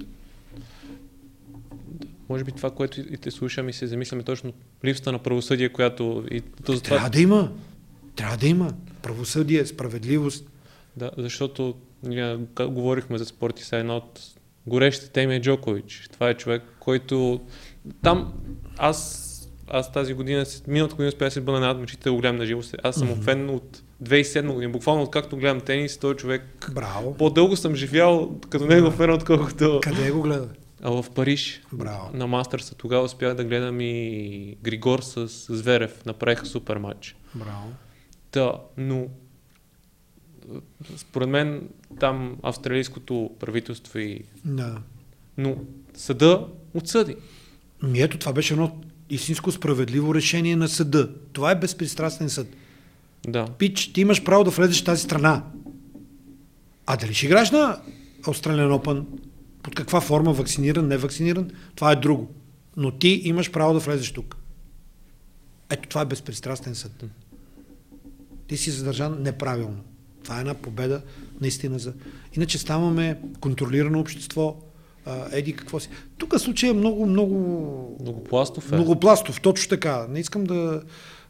Може би това, което и те слушам и се замисляме точно липсата на правосъдие, която и то за Трябва това, да има. Трябва да има. Правосъдие, справедливост. да, защото ние говорихме за спорт и сега една от горещите теми е Джокович. Това е човек, който там аз аз тази година, миналата година успях да се бъда над мечите да го гледам на живо. Аз съм Мгм. фен от 2007 година. Буквално откакто гледам тенис, той човек Браво. по-дълго съм живял като него фен, отколкото Къде го гледа? а в Париж. Браво. На Мастърса тогава успях да гледам и Григор с Зверев. Направиха супер матч. Браво. Да, но според мен там австралийското правителство и... Да. Но съда отсъди. Ми ето, това беше едно истинско справедливо решение на съда. Това е безпристрастен съд. Да. Пич, ти имаш право да влезеш в тази страна. А дали ще играеш на Australian Open, под каква форма, вакциниран, не вакциниран, това е друго. Но ти имаш право да влезеш тук. Ето това е безпристрастен съд. Ти си задържан неправилно. Това е една победа наистина за... Иначе ставаме контролирано общество, еди какво си. Тук случай е много, много... Многопластов е. Многопластов, точно така. Не искам да,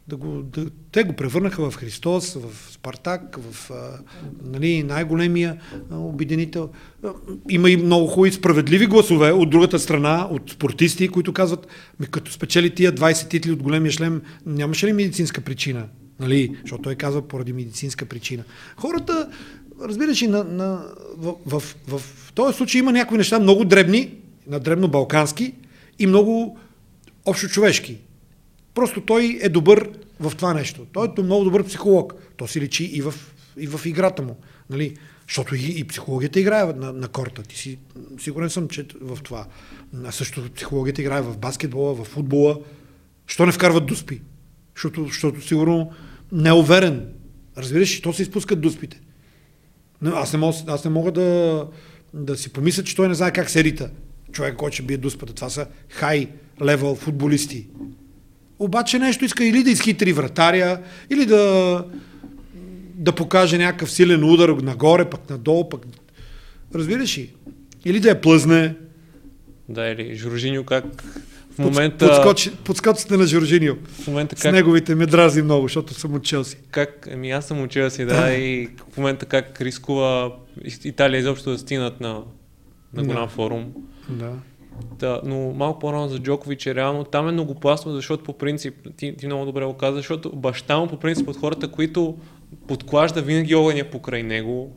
да го... Да, те го превърнаха в Христос, в Спартак, в нали, най-големия а, обединител. Има и много хубави справедливи гласове от другата страна, от спортисти, които казват, ми като спечели тия 20 титли от големия шлем, нямаше ли медицинска причина? Нали? Защото той казва поради медицинска причина. Хората, разбираш, ли, на, на, в, в, в, в този случай има някои неща много дребни, на дребно-балкански и много общочовешки. Просто той е добър в това нещо. Той е много добър психолог. То си личи и в, и в играта му. Нали? Защото и, и психологията играе на, на корта. Ти си, сигурен съм, че в това. А също психологията играе в баскетбола, в футбола. Що не вкарват дуспи? Защото, защото сигурно не е уверен. Разбираш, то се изпускат дуспите. Но аз не мога, аз не мога да, да си помисля, че той не знае как се рита. Човек, който ще бие дуспата. Това са хай левел футболисти. Обаче нещо иска или да изхитри вратаря, или да, да покаже някакъв силен удар нагоре, пък надолу, пък... Разбираш ли? Или да я плъзне. Да, или Жоржиньо как в момента, Подскочи, подскочите на Жоржинио. в момента С как, неговите ме дразни много, защото съм от Челси. как, ами аз съм учил си, да, и в момента как рискува Италия изобщо да стигнат на, на голям Да. форум. Да. Да, но малко по-рано за Джокович е реално. Там е многопластно, защото по принцип, ти, ти много добре го каза, защото баща му по принцип от хората, които подклажда винаги огъня покрай него,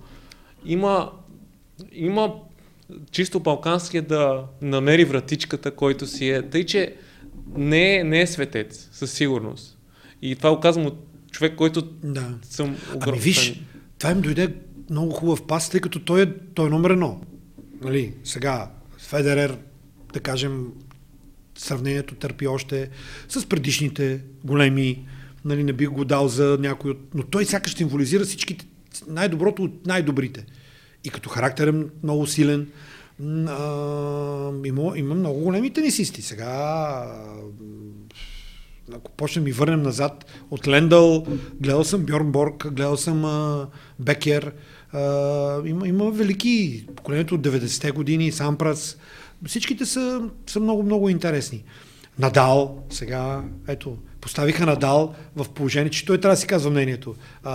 има, има чисто балканския да намери вратичката, който си е. Тъй, че не е, не е светец, със сигурност. И това го казвам от човек, който да. съм Ами огромен. виж, това им дойде много хубав пас, тъй като той е, той е номер едно. Нали, сега, Федерер, да кажем, сравнението търпи още с предишните големи, нали, не бих го дал за някой от... Но той сякаш символизира всичките, най-доброто от най-добрите. И като характер е много силен. А, има, има много големи тенисисти. Сега ако почнем и върнем назад от Лендъл, гледал съм Бьорн Борг, гледал съм а, Бекер, а, има, има велики, поколението от 90-те години, Сампрас, всичките са, са много, много интересни. Надал, сега, ето, поставиха Надал в положение, че той трябва да си казва мнението. А,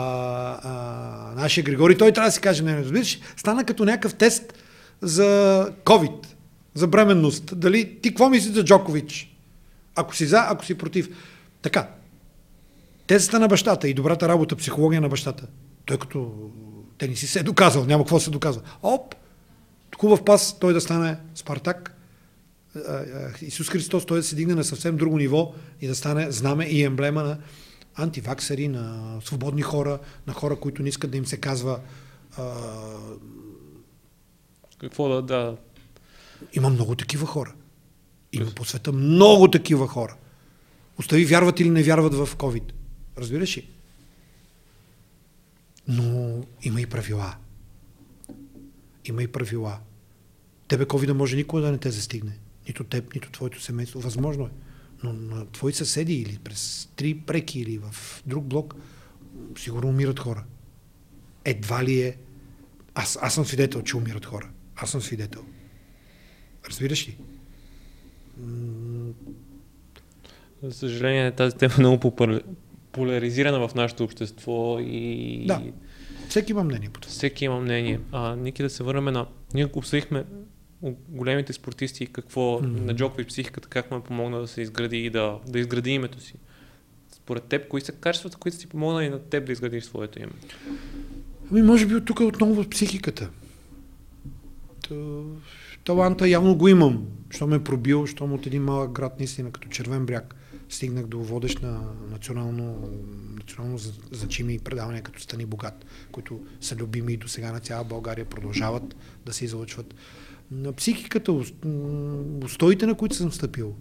а, нашия Григори, той трябва да си каже мнението. Виждаш, стана като някакъв тест за COVID, за бременност. Дали ти какво мислиш за Джокович? Ако си за, ако си против. Така. Тезата на бащата и добрата работа, психология на бащата. Той като Те не си се е доказал, няма какво се доказва. Оп, хубав пас, той да стане Спартак. Исус Христос, той да се дигне на съвсем друго ниво и да стане знаме и емблема на антиваксери, на свободни хора, на хора, които не искат да им се казва а... какво да, да... Има много такива хора. Има по света много такива хора. Остави вярват или не вярват в COVID. Разбираш ли? Но има и правила. Има и правила. Тебе COVID може никога да не те застигне. Нито теб, нито твоето семейство. Възможно е. Но на твои съседи или през три преки или в друг блок, сигурно умират хора. Едва ли е... Аз, аз съм свидетел, че умират хора. Аз съм свидетел. Разбираш ли? За съжаление, тази тема е много поляризирана в нашето общество и... Да. Всеки има мнение по. Всеки има мнение. А, Ники, да се върнем на... Ние обсъдихме големите спортисти, какво mm-hmm. на Джокович психиката, как му е помогна да се изгради и да, да изгради името си. Според теб, кои са качествата, които си помогнали на теб да изградиш своето име? Ами, може би от тук отново в психиката. Таланта явно го имам. Що ме е пробил, щом от един малък град, наистина, като Червен бряг, стигнах до водещ на национално, национално значими предавания, като Стани Богат, които са любими и до сега на цяла България продължават да се излъчват. На психиката, устоите, на които съм стъпил.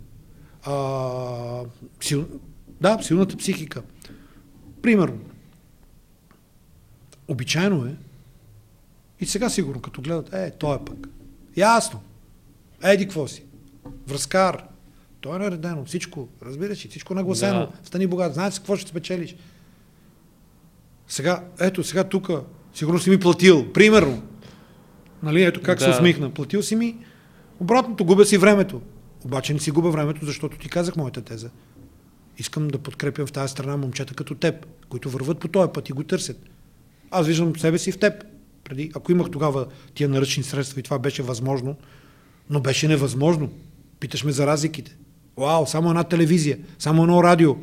А, сил... Да, силната психика. Примерно, обичайно е, и сега сигурно, като гледат, е, той е пък. Ясно. Еди, какво си? Връзкар. Той е наредено. Всичко, разбираш ли, всичко нагласено. Да. Стани богат. Знаеш какво ще спечелиш. Сега, ето, сега тук, сигурно си ми платил. Примерно. Нали, ето как да. се усмихна. Платил си ми, обратното, губя си времето. Обаче не си губя времето, защото ти казах моята теза. Искам да подкрепям в тази страна момчета като теб, които върват по този път и го търсят. Аз виждам себе си в теб. Преди, ако имах тогава тия наръчни средства и това беше възможно, но беше невъзможно. Питаш ме за разликите. Вау, само една телевизия, само едно радио.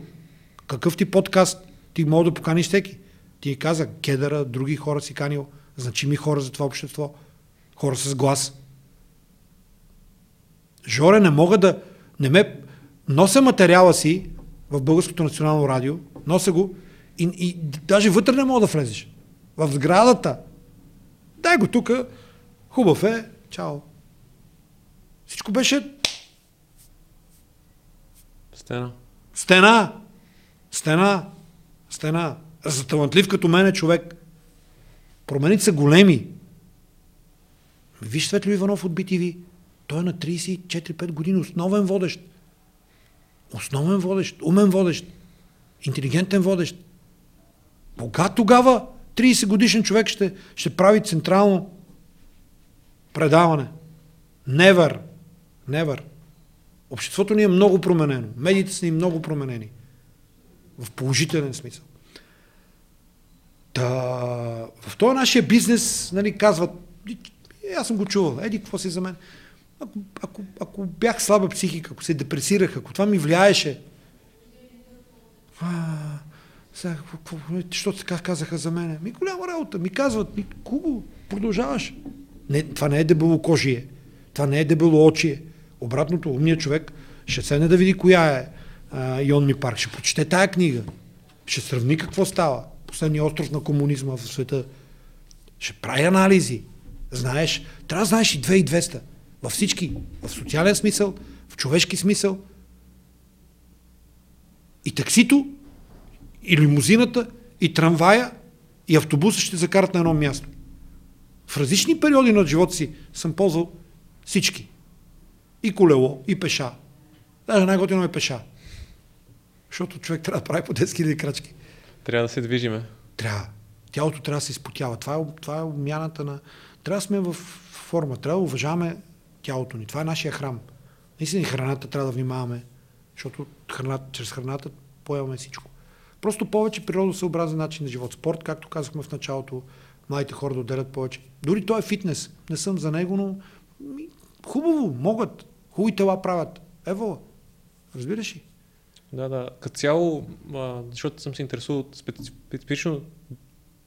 Какъв ти подкаст? Ти мога да поканиш всеки. Ти каза, кедъра, други хора си канил, значими хора за това общество, хора с глас. Жоре, не мога да... Не ме... Нося материала си в Българското национално радио, нося го и, и даже вътре не мога да влезеш. В сградата. Дай го тук, хубав е, чао. Всичко беше... Стена. Стена. Стена. Стена. За талантлив като мен е човек. Промените са големи. Виж Светло Иванов от BTV. Той е на 34-5 години основен водещ. Основен водещ, умен водещ, интелигентен водещ. Кога тогава 30 годишен човек ще, ще прави централно предаване? Never. Never. Обществото ни е много променено. Медиите са ни много променени. В положителен смисъл. Та, в този нашия бизнес, нали, казват, аз съм го чувал, еди, какво си за мен? Ако, ако, ако бях слаба психика, ако се депресирах, ако това ми влияеше, а, сега, какво, какво, така казаха за мене? Ми голяма работа, ми казват, ми куго, продължаваш. Не, това не е дебело кожие, това не е дебело очие. Обратното, умният човек ще седне да види коя е а, Йонми Парк, ще прочете тая книга, ще сравни какво става. Последният остров на комунизма в света. Ще прави анализи. Знаеш, трябва да знаеш и 2200. Във всички. В социален смисъл, в човешки смисъл. И таксито, и лимузината, и трамвая, и автобуса ще закарат на едно място. В различни периоди на живота си съм ползвал всички. И колело, и пеша. Даже най-готино е пеша. Защото човек трябва да прави по 10 000 крачки. Трябва да се движиме. Трябва. Тялото трябва да се изпотява. Това е, това е обмяната на... Трябва да сме в форма. Трябва да уважаваме тялото ни. Това е нашия храм. Наистина храната трябва да внимаваме, защото храната, чрез храната поемаме всичко. Просто повече природосъобразен начин на живот. Спорт, както казахме в началото, младите хора да отделят повече. Дори той е фитнес. Не съм за него, но хубаво, могат. Хубави тела правят. Ево, разбираш ли? Да, да. Като цяло, а, защото съм се интересувал специфично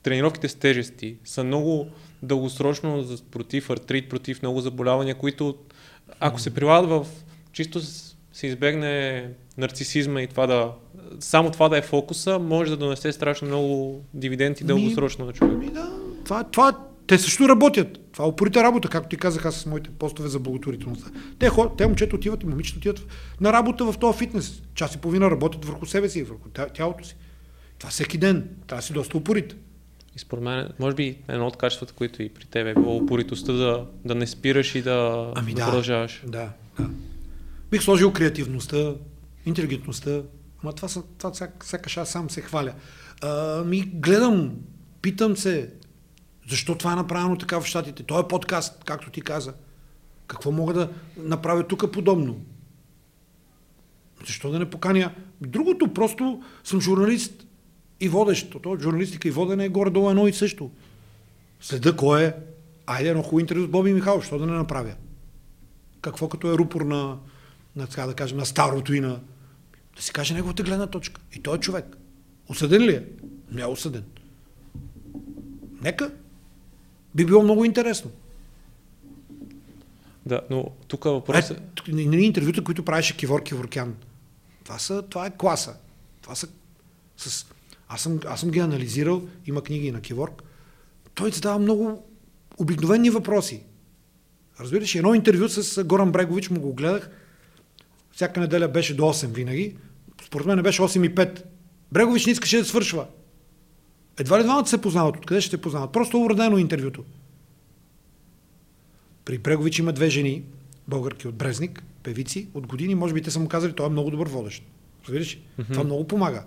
тренировките с тежести са много дългосрочно против артрит, против много заболявания, които ако се прилагат в чисто се избегне нарцисизма и това да само това да е фокуса, може да донесе страшно много дивиденти Ми- дългосрочно на човек. Ами да, това, това, те също работят. Това е упорита работа, както ти казах аз с моите постове за благотворителността. Те, хор, те момчета отиват и момичета отиват на работа в този фитнес. Час и половина работят върху себе си, върху тя- тялото си. Това всеки ден. Трябва да си доста упорит. И според мен, може би едно от качествата, които и при тебе е било упоритостта да, да не спираш и да, Ами да, да. продължаваш. Да, да. Бих сложил креативността, интелигентността. Ама това, са, това сяк, сякаш аз сам се хваля. А, ми гледам, питам се, защо това е направено така в Штатите? Той е подкаст, както ти каза. Какво мога да направя тук подобно? Защо да не поканя? Другото, просто съм журналист и водещ. То, журналистика и водене е горе-долу едно и също. Следа кой е. Айде едно хубаво интервю с Боби Михайлов, що да не направя? Какво като е рупор на, на, така да кажем, на старото и на... Да си каже неговата гледна точка. И той е човек. Осъден ли е? Не е осъден. Нека. Би било много интересно. Да, но тук въпросът Е, интервюта, които правеше Кивор Киворкян. Това, са, това е класа. Това са с... Аз съм, аз съм ги анализирал, има книги на Киворк. Той задава много обикновени въпроси. Разбираш, едно интервю с Горан Брегович му го гледах. Всяка неделя беше до 8 винаги. Според мен беше 8 и 5. Брегович не искаше да свършва. Едва ли двамата се познават? Откъде ще се познават? Просто уредено интервюто. При Брегович има две жени, българки от Брезник, певици, от години, може би те са му казали, той е много добър водещ. Разбираш? Mm-hmm. Това много помага.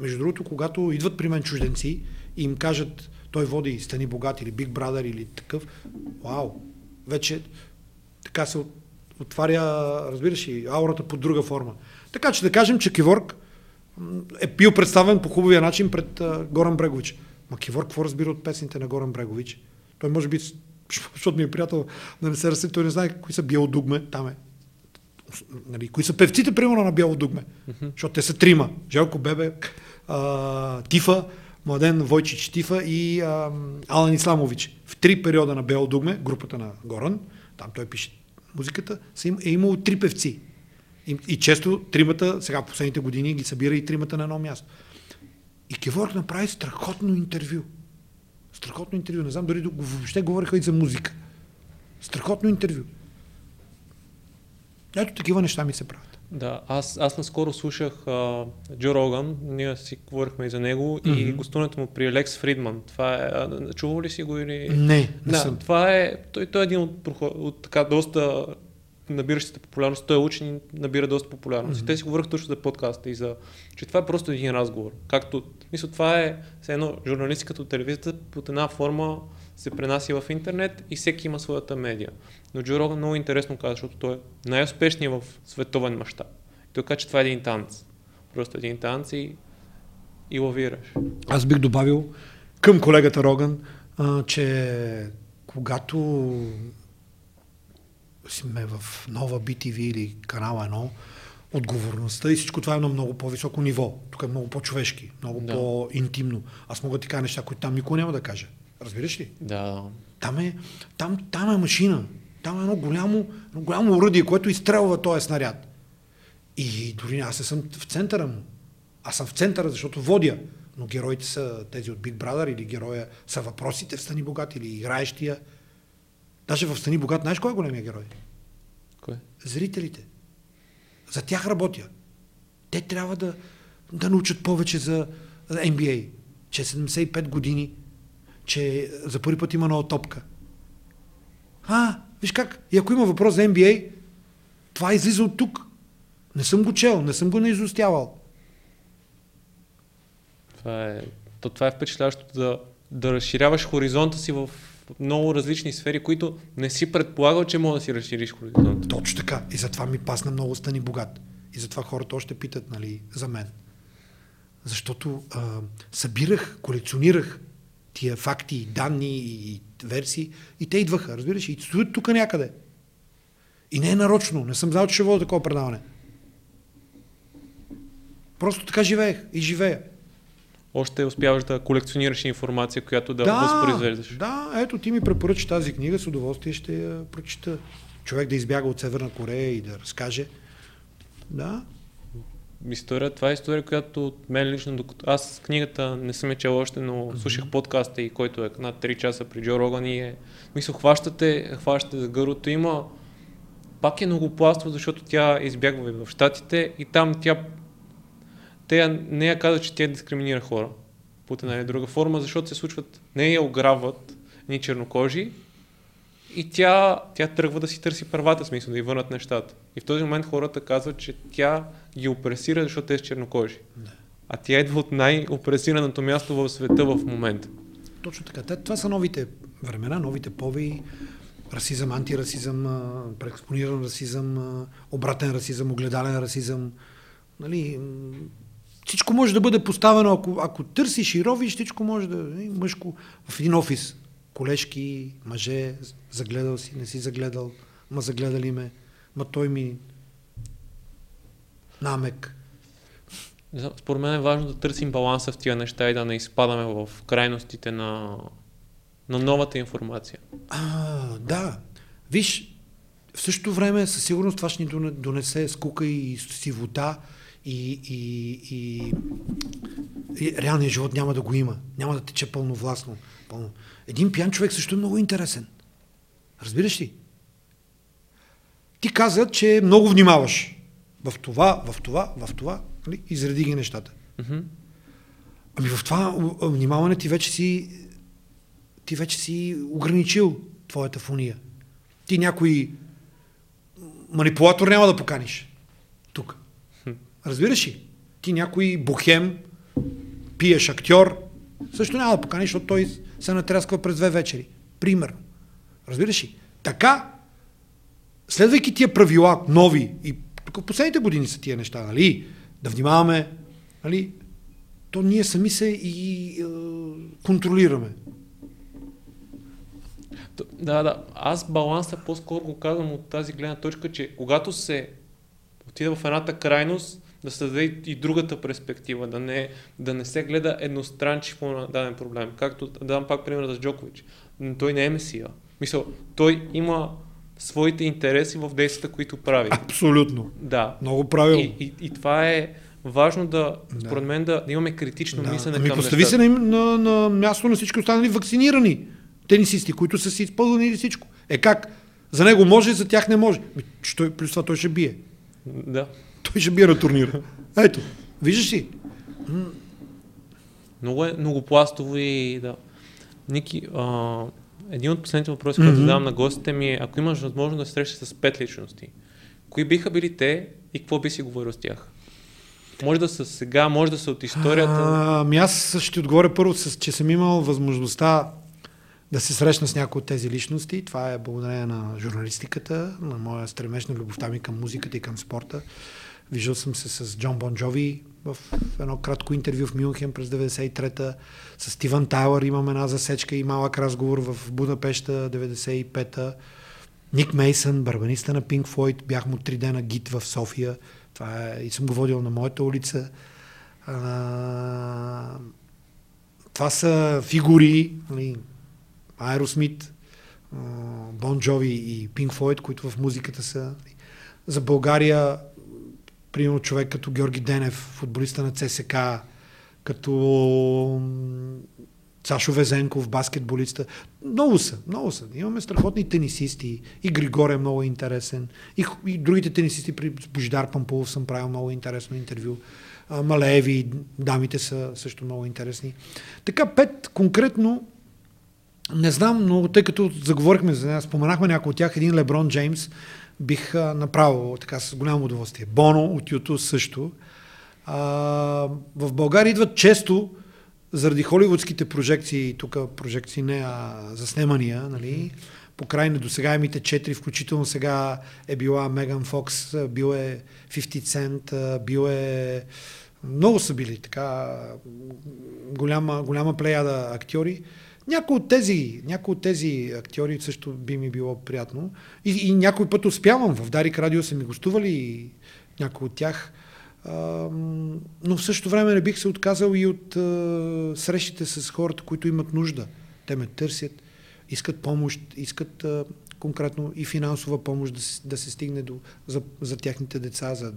Между другото, когато идват при мен чужденци и им кажат, той води Стани Богат или Big Brother или такъв, вау, вече така се от- отваря, разбираш ли, аурата под друга форма. Така че да кажем, че Киворк м, е бил представен по хубавия начин пред а, Горан Брегович. Ма Киворк какво разбира от песните на Горан Брегович? Той може би, защото ми е приятел да не се разсети, той не знае кои са Бяло Дугме, там е. Нали, кои са певците, примерно, на Бяло Дугме. Защото те са трима. Желко Бебе, а, Тифа, Младен Войчич Тифа и а, Алан Исламович. В три периода на Бяло Дугме, групата на Горан, там той пише музиката, е имало три певци. И, и често тримата, сега последните години ги събира и тримата на едно място. И Кеворг направи страхотно интервю. Страхотно интервю. Не знам дори въобще говориха и за музика. Страхотно интервю. Ето такива неща ми се правят. Да, аз, аз наскоро слушах а, Джо Роган, ние си говорихме и за него, mm-hmm. и гостуването му при Лекс Фридман. Това е, а, чувал ли си го или... Не, не да, съм. това е, той, той е един от, от така доста набиращите популярност. Той е учен и набира доста популярност. Мгм. И те си говорих точно за подкаста и за, че това е просто един разговор. Както, мисля, това е все едно журналистиката от телевизията под една форма се пренася в интернет и всеки има своята медия. Но Джо Роган много интересно каза, защото той е най-успешният в световен мащаб. Той каза, че това е един танц. Просто един танц и, и лавираш. Аз бих добавил към колегата Роган, а, че когато сме в нова BTV или канал 1, отговорността и всичко това е на много по-високо ниво. Тук е много по-човешки, много Да. по-интимно. Аз мога да ти кажа неща, които там никой няма да каже. Разбираш ли? Да. Там е, там, там е машина. Там е едно голямо, едно голямо уръдие, което изстрелва този снаряд. И дори аз не съм в центъра му. Аз съм в центъра, защото водя. Но героите са тези от Big Brother или героя са въпросите в Стани Богат или играещия. Даже в Стани Богат, знаеш кой е големия герой? Кой? Зрителите. За тях работя. Те трябва да, да научат повече за NBA, че е 75 години, че за първи път има нова топка. А, виж как, и ако има въпрос за NBA, това излиза от тук. Не съм го чел, не съм го наизустявал. Това е, то това е впечатляващо да, да разширяваш хоризонта си в много различни сфери, които не си предполагал, че мога да си разшириш хоризонта. Точно така. И затова ми пасна много стани богат. И затова хората още питат, нали, за мен. Защото а, събирах, колекционирах тия факти, данни и версии и те идваха, разбираш, и стоят тук някъде. И не е нарочно, не съм знал, че ще водя такова предаване. Просто така живеех и живея. Още успяваш да колекционираш информация, която да, да възпроизвеждаш. Да, ето ти ми препоръча тази книга, с удоволствие ще я прочита. Човек да избяга от Северна Корея и да разкаже. Да. История, това е история, която от мен лично, докато аз книгата не съм я чел още, но mm-hmm. слушах подкаста и който е над 3 часа при Джо Роган и е, мисля, хващате, хващате за гърлото. Има, пак е многопластово, защото тя избягва и в Штатите и там тя те не я каза, че тя дискриминира хора под една или друга форма, защото се случват, не я ограбват ни чернокожи и тя, тя тръгва да си търси правата, смисъл да й върнат нещата. И в този момент хората казват, че тя ги опресира, защото те са чернокожи. А тя идва от най-опресираното място в света в момента. Точно така. Това са новите времена, новите пови, расизъм, антирасизъм, преекспониран расизъм, обратен расизъм, огледален расизъм. Нали, всичко може да бъде поставено, ако, ако търсиш и ровиш, всичко може да е мъжко в един офис. Колежки, мъже, загледал си, не си загледал, ма загледали ме, ма той ми намек. Според мен е важно да търсим баланса в тия неща и да не изпадаме в крайностите на, на новата информация. А, да. Виж, в същото време със сигурност това ще ни донесе скука и сивота и, и, и, и реалният живот няма да го има. Няма да тече пълновластно. Пълно. Един пиян човек също е много интересен. Разбираш ли? Ти каза, че много внимаваш в това, в това, в това. Нали? Изреди ги нещата. Mm-hmm. Ами в това внимаване ти вече си ти вече си ограничил твоята фония. Ти някой манипулатор няма да поканиш. Разбираш ли? Ти някой бухем, пиеш актьор, също няма да поканиш, защото той се натрясква през две вечери. Примерно. Разбираш ли? Така, следвайки тия правила, нови, и тук в последните години са тия неща, нали? Да внимаваме, нали? То ние сами се и е, контролираме. Да, да. Аз баланса по-скоро го казвам от тази гледна точка, че когато се отида в едната крайност, да се даде и другата перспектива, да не, да не се гледа едностранчиво на даден проблем. Както да дам пак пример за Джокович. Той не е месия. Мисъл, той има своите интереси в действията, които прави. Абсолютно. Да. Много правилно. И, и, и това е важно да, да. според мен, да, да имаме критично да. мислене ами, към постави се на, на, на място на всички останали вакцинирани тенисисти, които са си изпълнили всичко. Е как? За него може, за тях не може. Що, плюс това той ще бие. Да. Той ще бие на турнира. Ето, виждаш ли? Много е многопластово и да. Ники, а, един от последните въпроси, mm-hmm. които задавам на гостите ми е, ако имаш възможност да се срещаш с пет личности, кои биха били те и какво би си говорил с тях? Може да са сега, може да са от историята. А, ами аз ще отговоря първо, с, че съм имал възможността да се срещна с някои от тези личности. Това е благодарение на журналистиката, на моя стремеж на любовта ми към музиката и към спорта. Виждал съм се с Джон Бон Джови в едно кратко интервю в Мюнхен през 93-та. С Стивън Тайлър имам една засечка и малък разговор в Будапешта 95-та. Ник Мейсън, барбаниста на Пинк Флойд, бях му три дена гид в София. Това е, и съм го водил на моята улица. А, това са фигури, нали, Аеросмит, Бон Джови и Пинк Флойд, които в музиката са. За България примерно човек като Георги Денев, футболиста на ЦСК, като Сашо Везенков, баскетболиста. Много са, много са. Имаме страхотни тенисисти. И Григор е много интересен. И, и другите тенисисти, при Божидар Пампулов съм правил много интересно интервю. Малееви, дамите са също много интересни. Така, пет конкретно, не знам, но тъй като заговорихме за нея, споменахме някои от тях, един Леброн Джеймс, бих направил така с голямо удоволствие. Боно от YouTube също. А, в България идват често заради холивудските прожекции, тук прожекции не, а заснемания, нали, по край на досегаемите четири, включително сега е била Меган Фокс, бил е 50 Cent, бил е... Много са били така голяма, голяма плеяда актьори. Някои от тези, някои от тези актьори също би ми било приятно. И, и някой път успявам. В Дарик Радио са ми гостували и някои от тях. А, но в същото време не бих се отказал и от а, срещите с хората, които имат нужда. Те ме търсят, искат помощ, искат а, конкретно и финансова помощ да се, да се стигне до, за, за тяхните деца, за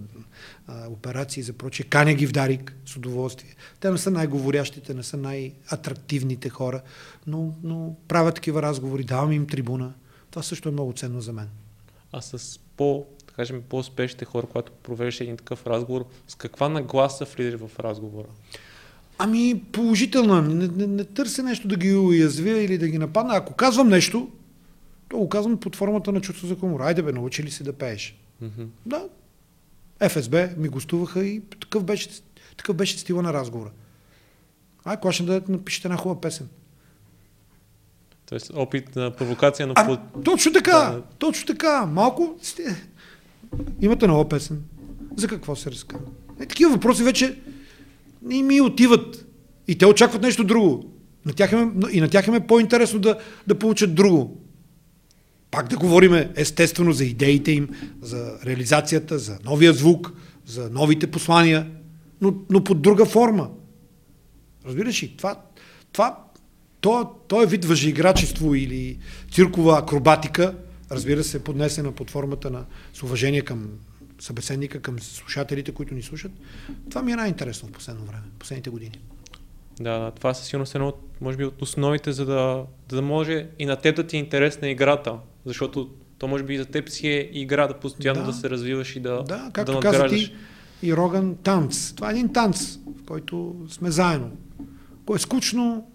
а, операции, за прочее. Каня ги в Дарик с удоволствие. Те не са най-говорящите, не са най-атрактивните хора, но, но правят такива разговори, давам им трибуна. Това също е много ценно за мен. А с по, да кажем, по-успешните хора, когато провеждаш един такъв разговор, с каква нагласа влизаш в разговора? Ами положителна. Не, не, не търся нещо да ги уязвя или да ги нападна. Ако казвам нещо, то го казвам под формата на чувство за хумор. Айде бе, научи ли си да пееш? Mm-hmm. Да. ФСБ ми гостуваха и такъв беше, такъв беше стила на разговора. Ай, кога ще да напишете една хубава песен? Тоест опит на провокация, но А, точно така, Да. точно така. Малко сте... Имате нова песен. За какво се разказва? Е, такива въпроси вече не ми отиват. И те очакват нещо друго. На тях им, е- и на тях им е по-интересно да, да получат друго. Пак да говорим естествено за идеите им, за реализацията, за новия звук, за новите послания, но, но под друга форма. Разбираш ли? Това, това, то, то е вид въжеиграчество или циркова акробатика, разбира се, поднесена под формата на с уважение към събеседника, към слушателите, които ни слушат. Това ми е най-интересно в последно време, последните години. Да, да, това със сигурност е едно, от, може би, от основите, за да, да може и на теб да ти е интересна играта. Защото то може би и за теб си е игра да постоянно да, Да. се развиваш и да, Да, както да каза ти и Роган, танц. Това е един танц, в който сме заедно. Ако е скучно,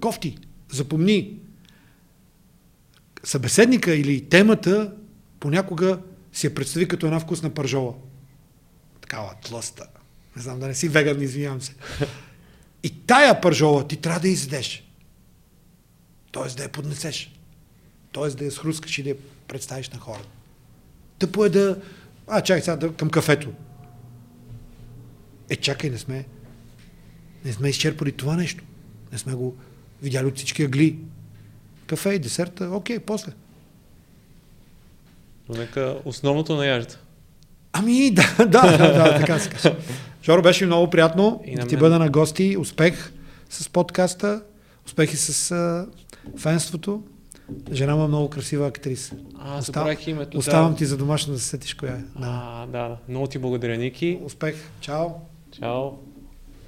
кофти, запомни. Събеседника или темата понякога си я представи като една вкусна пържола. Такава тлъста. Не знам да не си веган, извинявам се. И тая пържола ти трябва да я Тоест да я поднесеш. Тоест да я схрускаш и да я представиш на хората. Тъпо е да... А, чакай сега да, към кафето. Е, чакай, не сме... Не сме изчерпали това нещо. Не сме го видяли от всички агли. Кафе и десерта, окей, после. Но нека основното наяжда. Ами, да, да, да, да, така се каже. Жоро, беше много приятно И на да ти бъда на гости. Успех с подкаста, успехи с фенството. Жена му е много красива актриса. А, Остав- забравих името. Оставам да. ти за домашно да се сетиш коя е. Да. А, да, да. Много ти благодаря, Ники. Успех. Чао. Чао.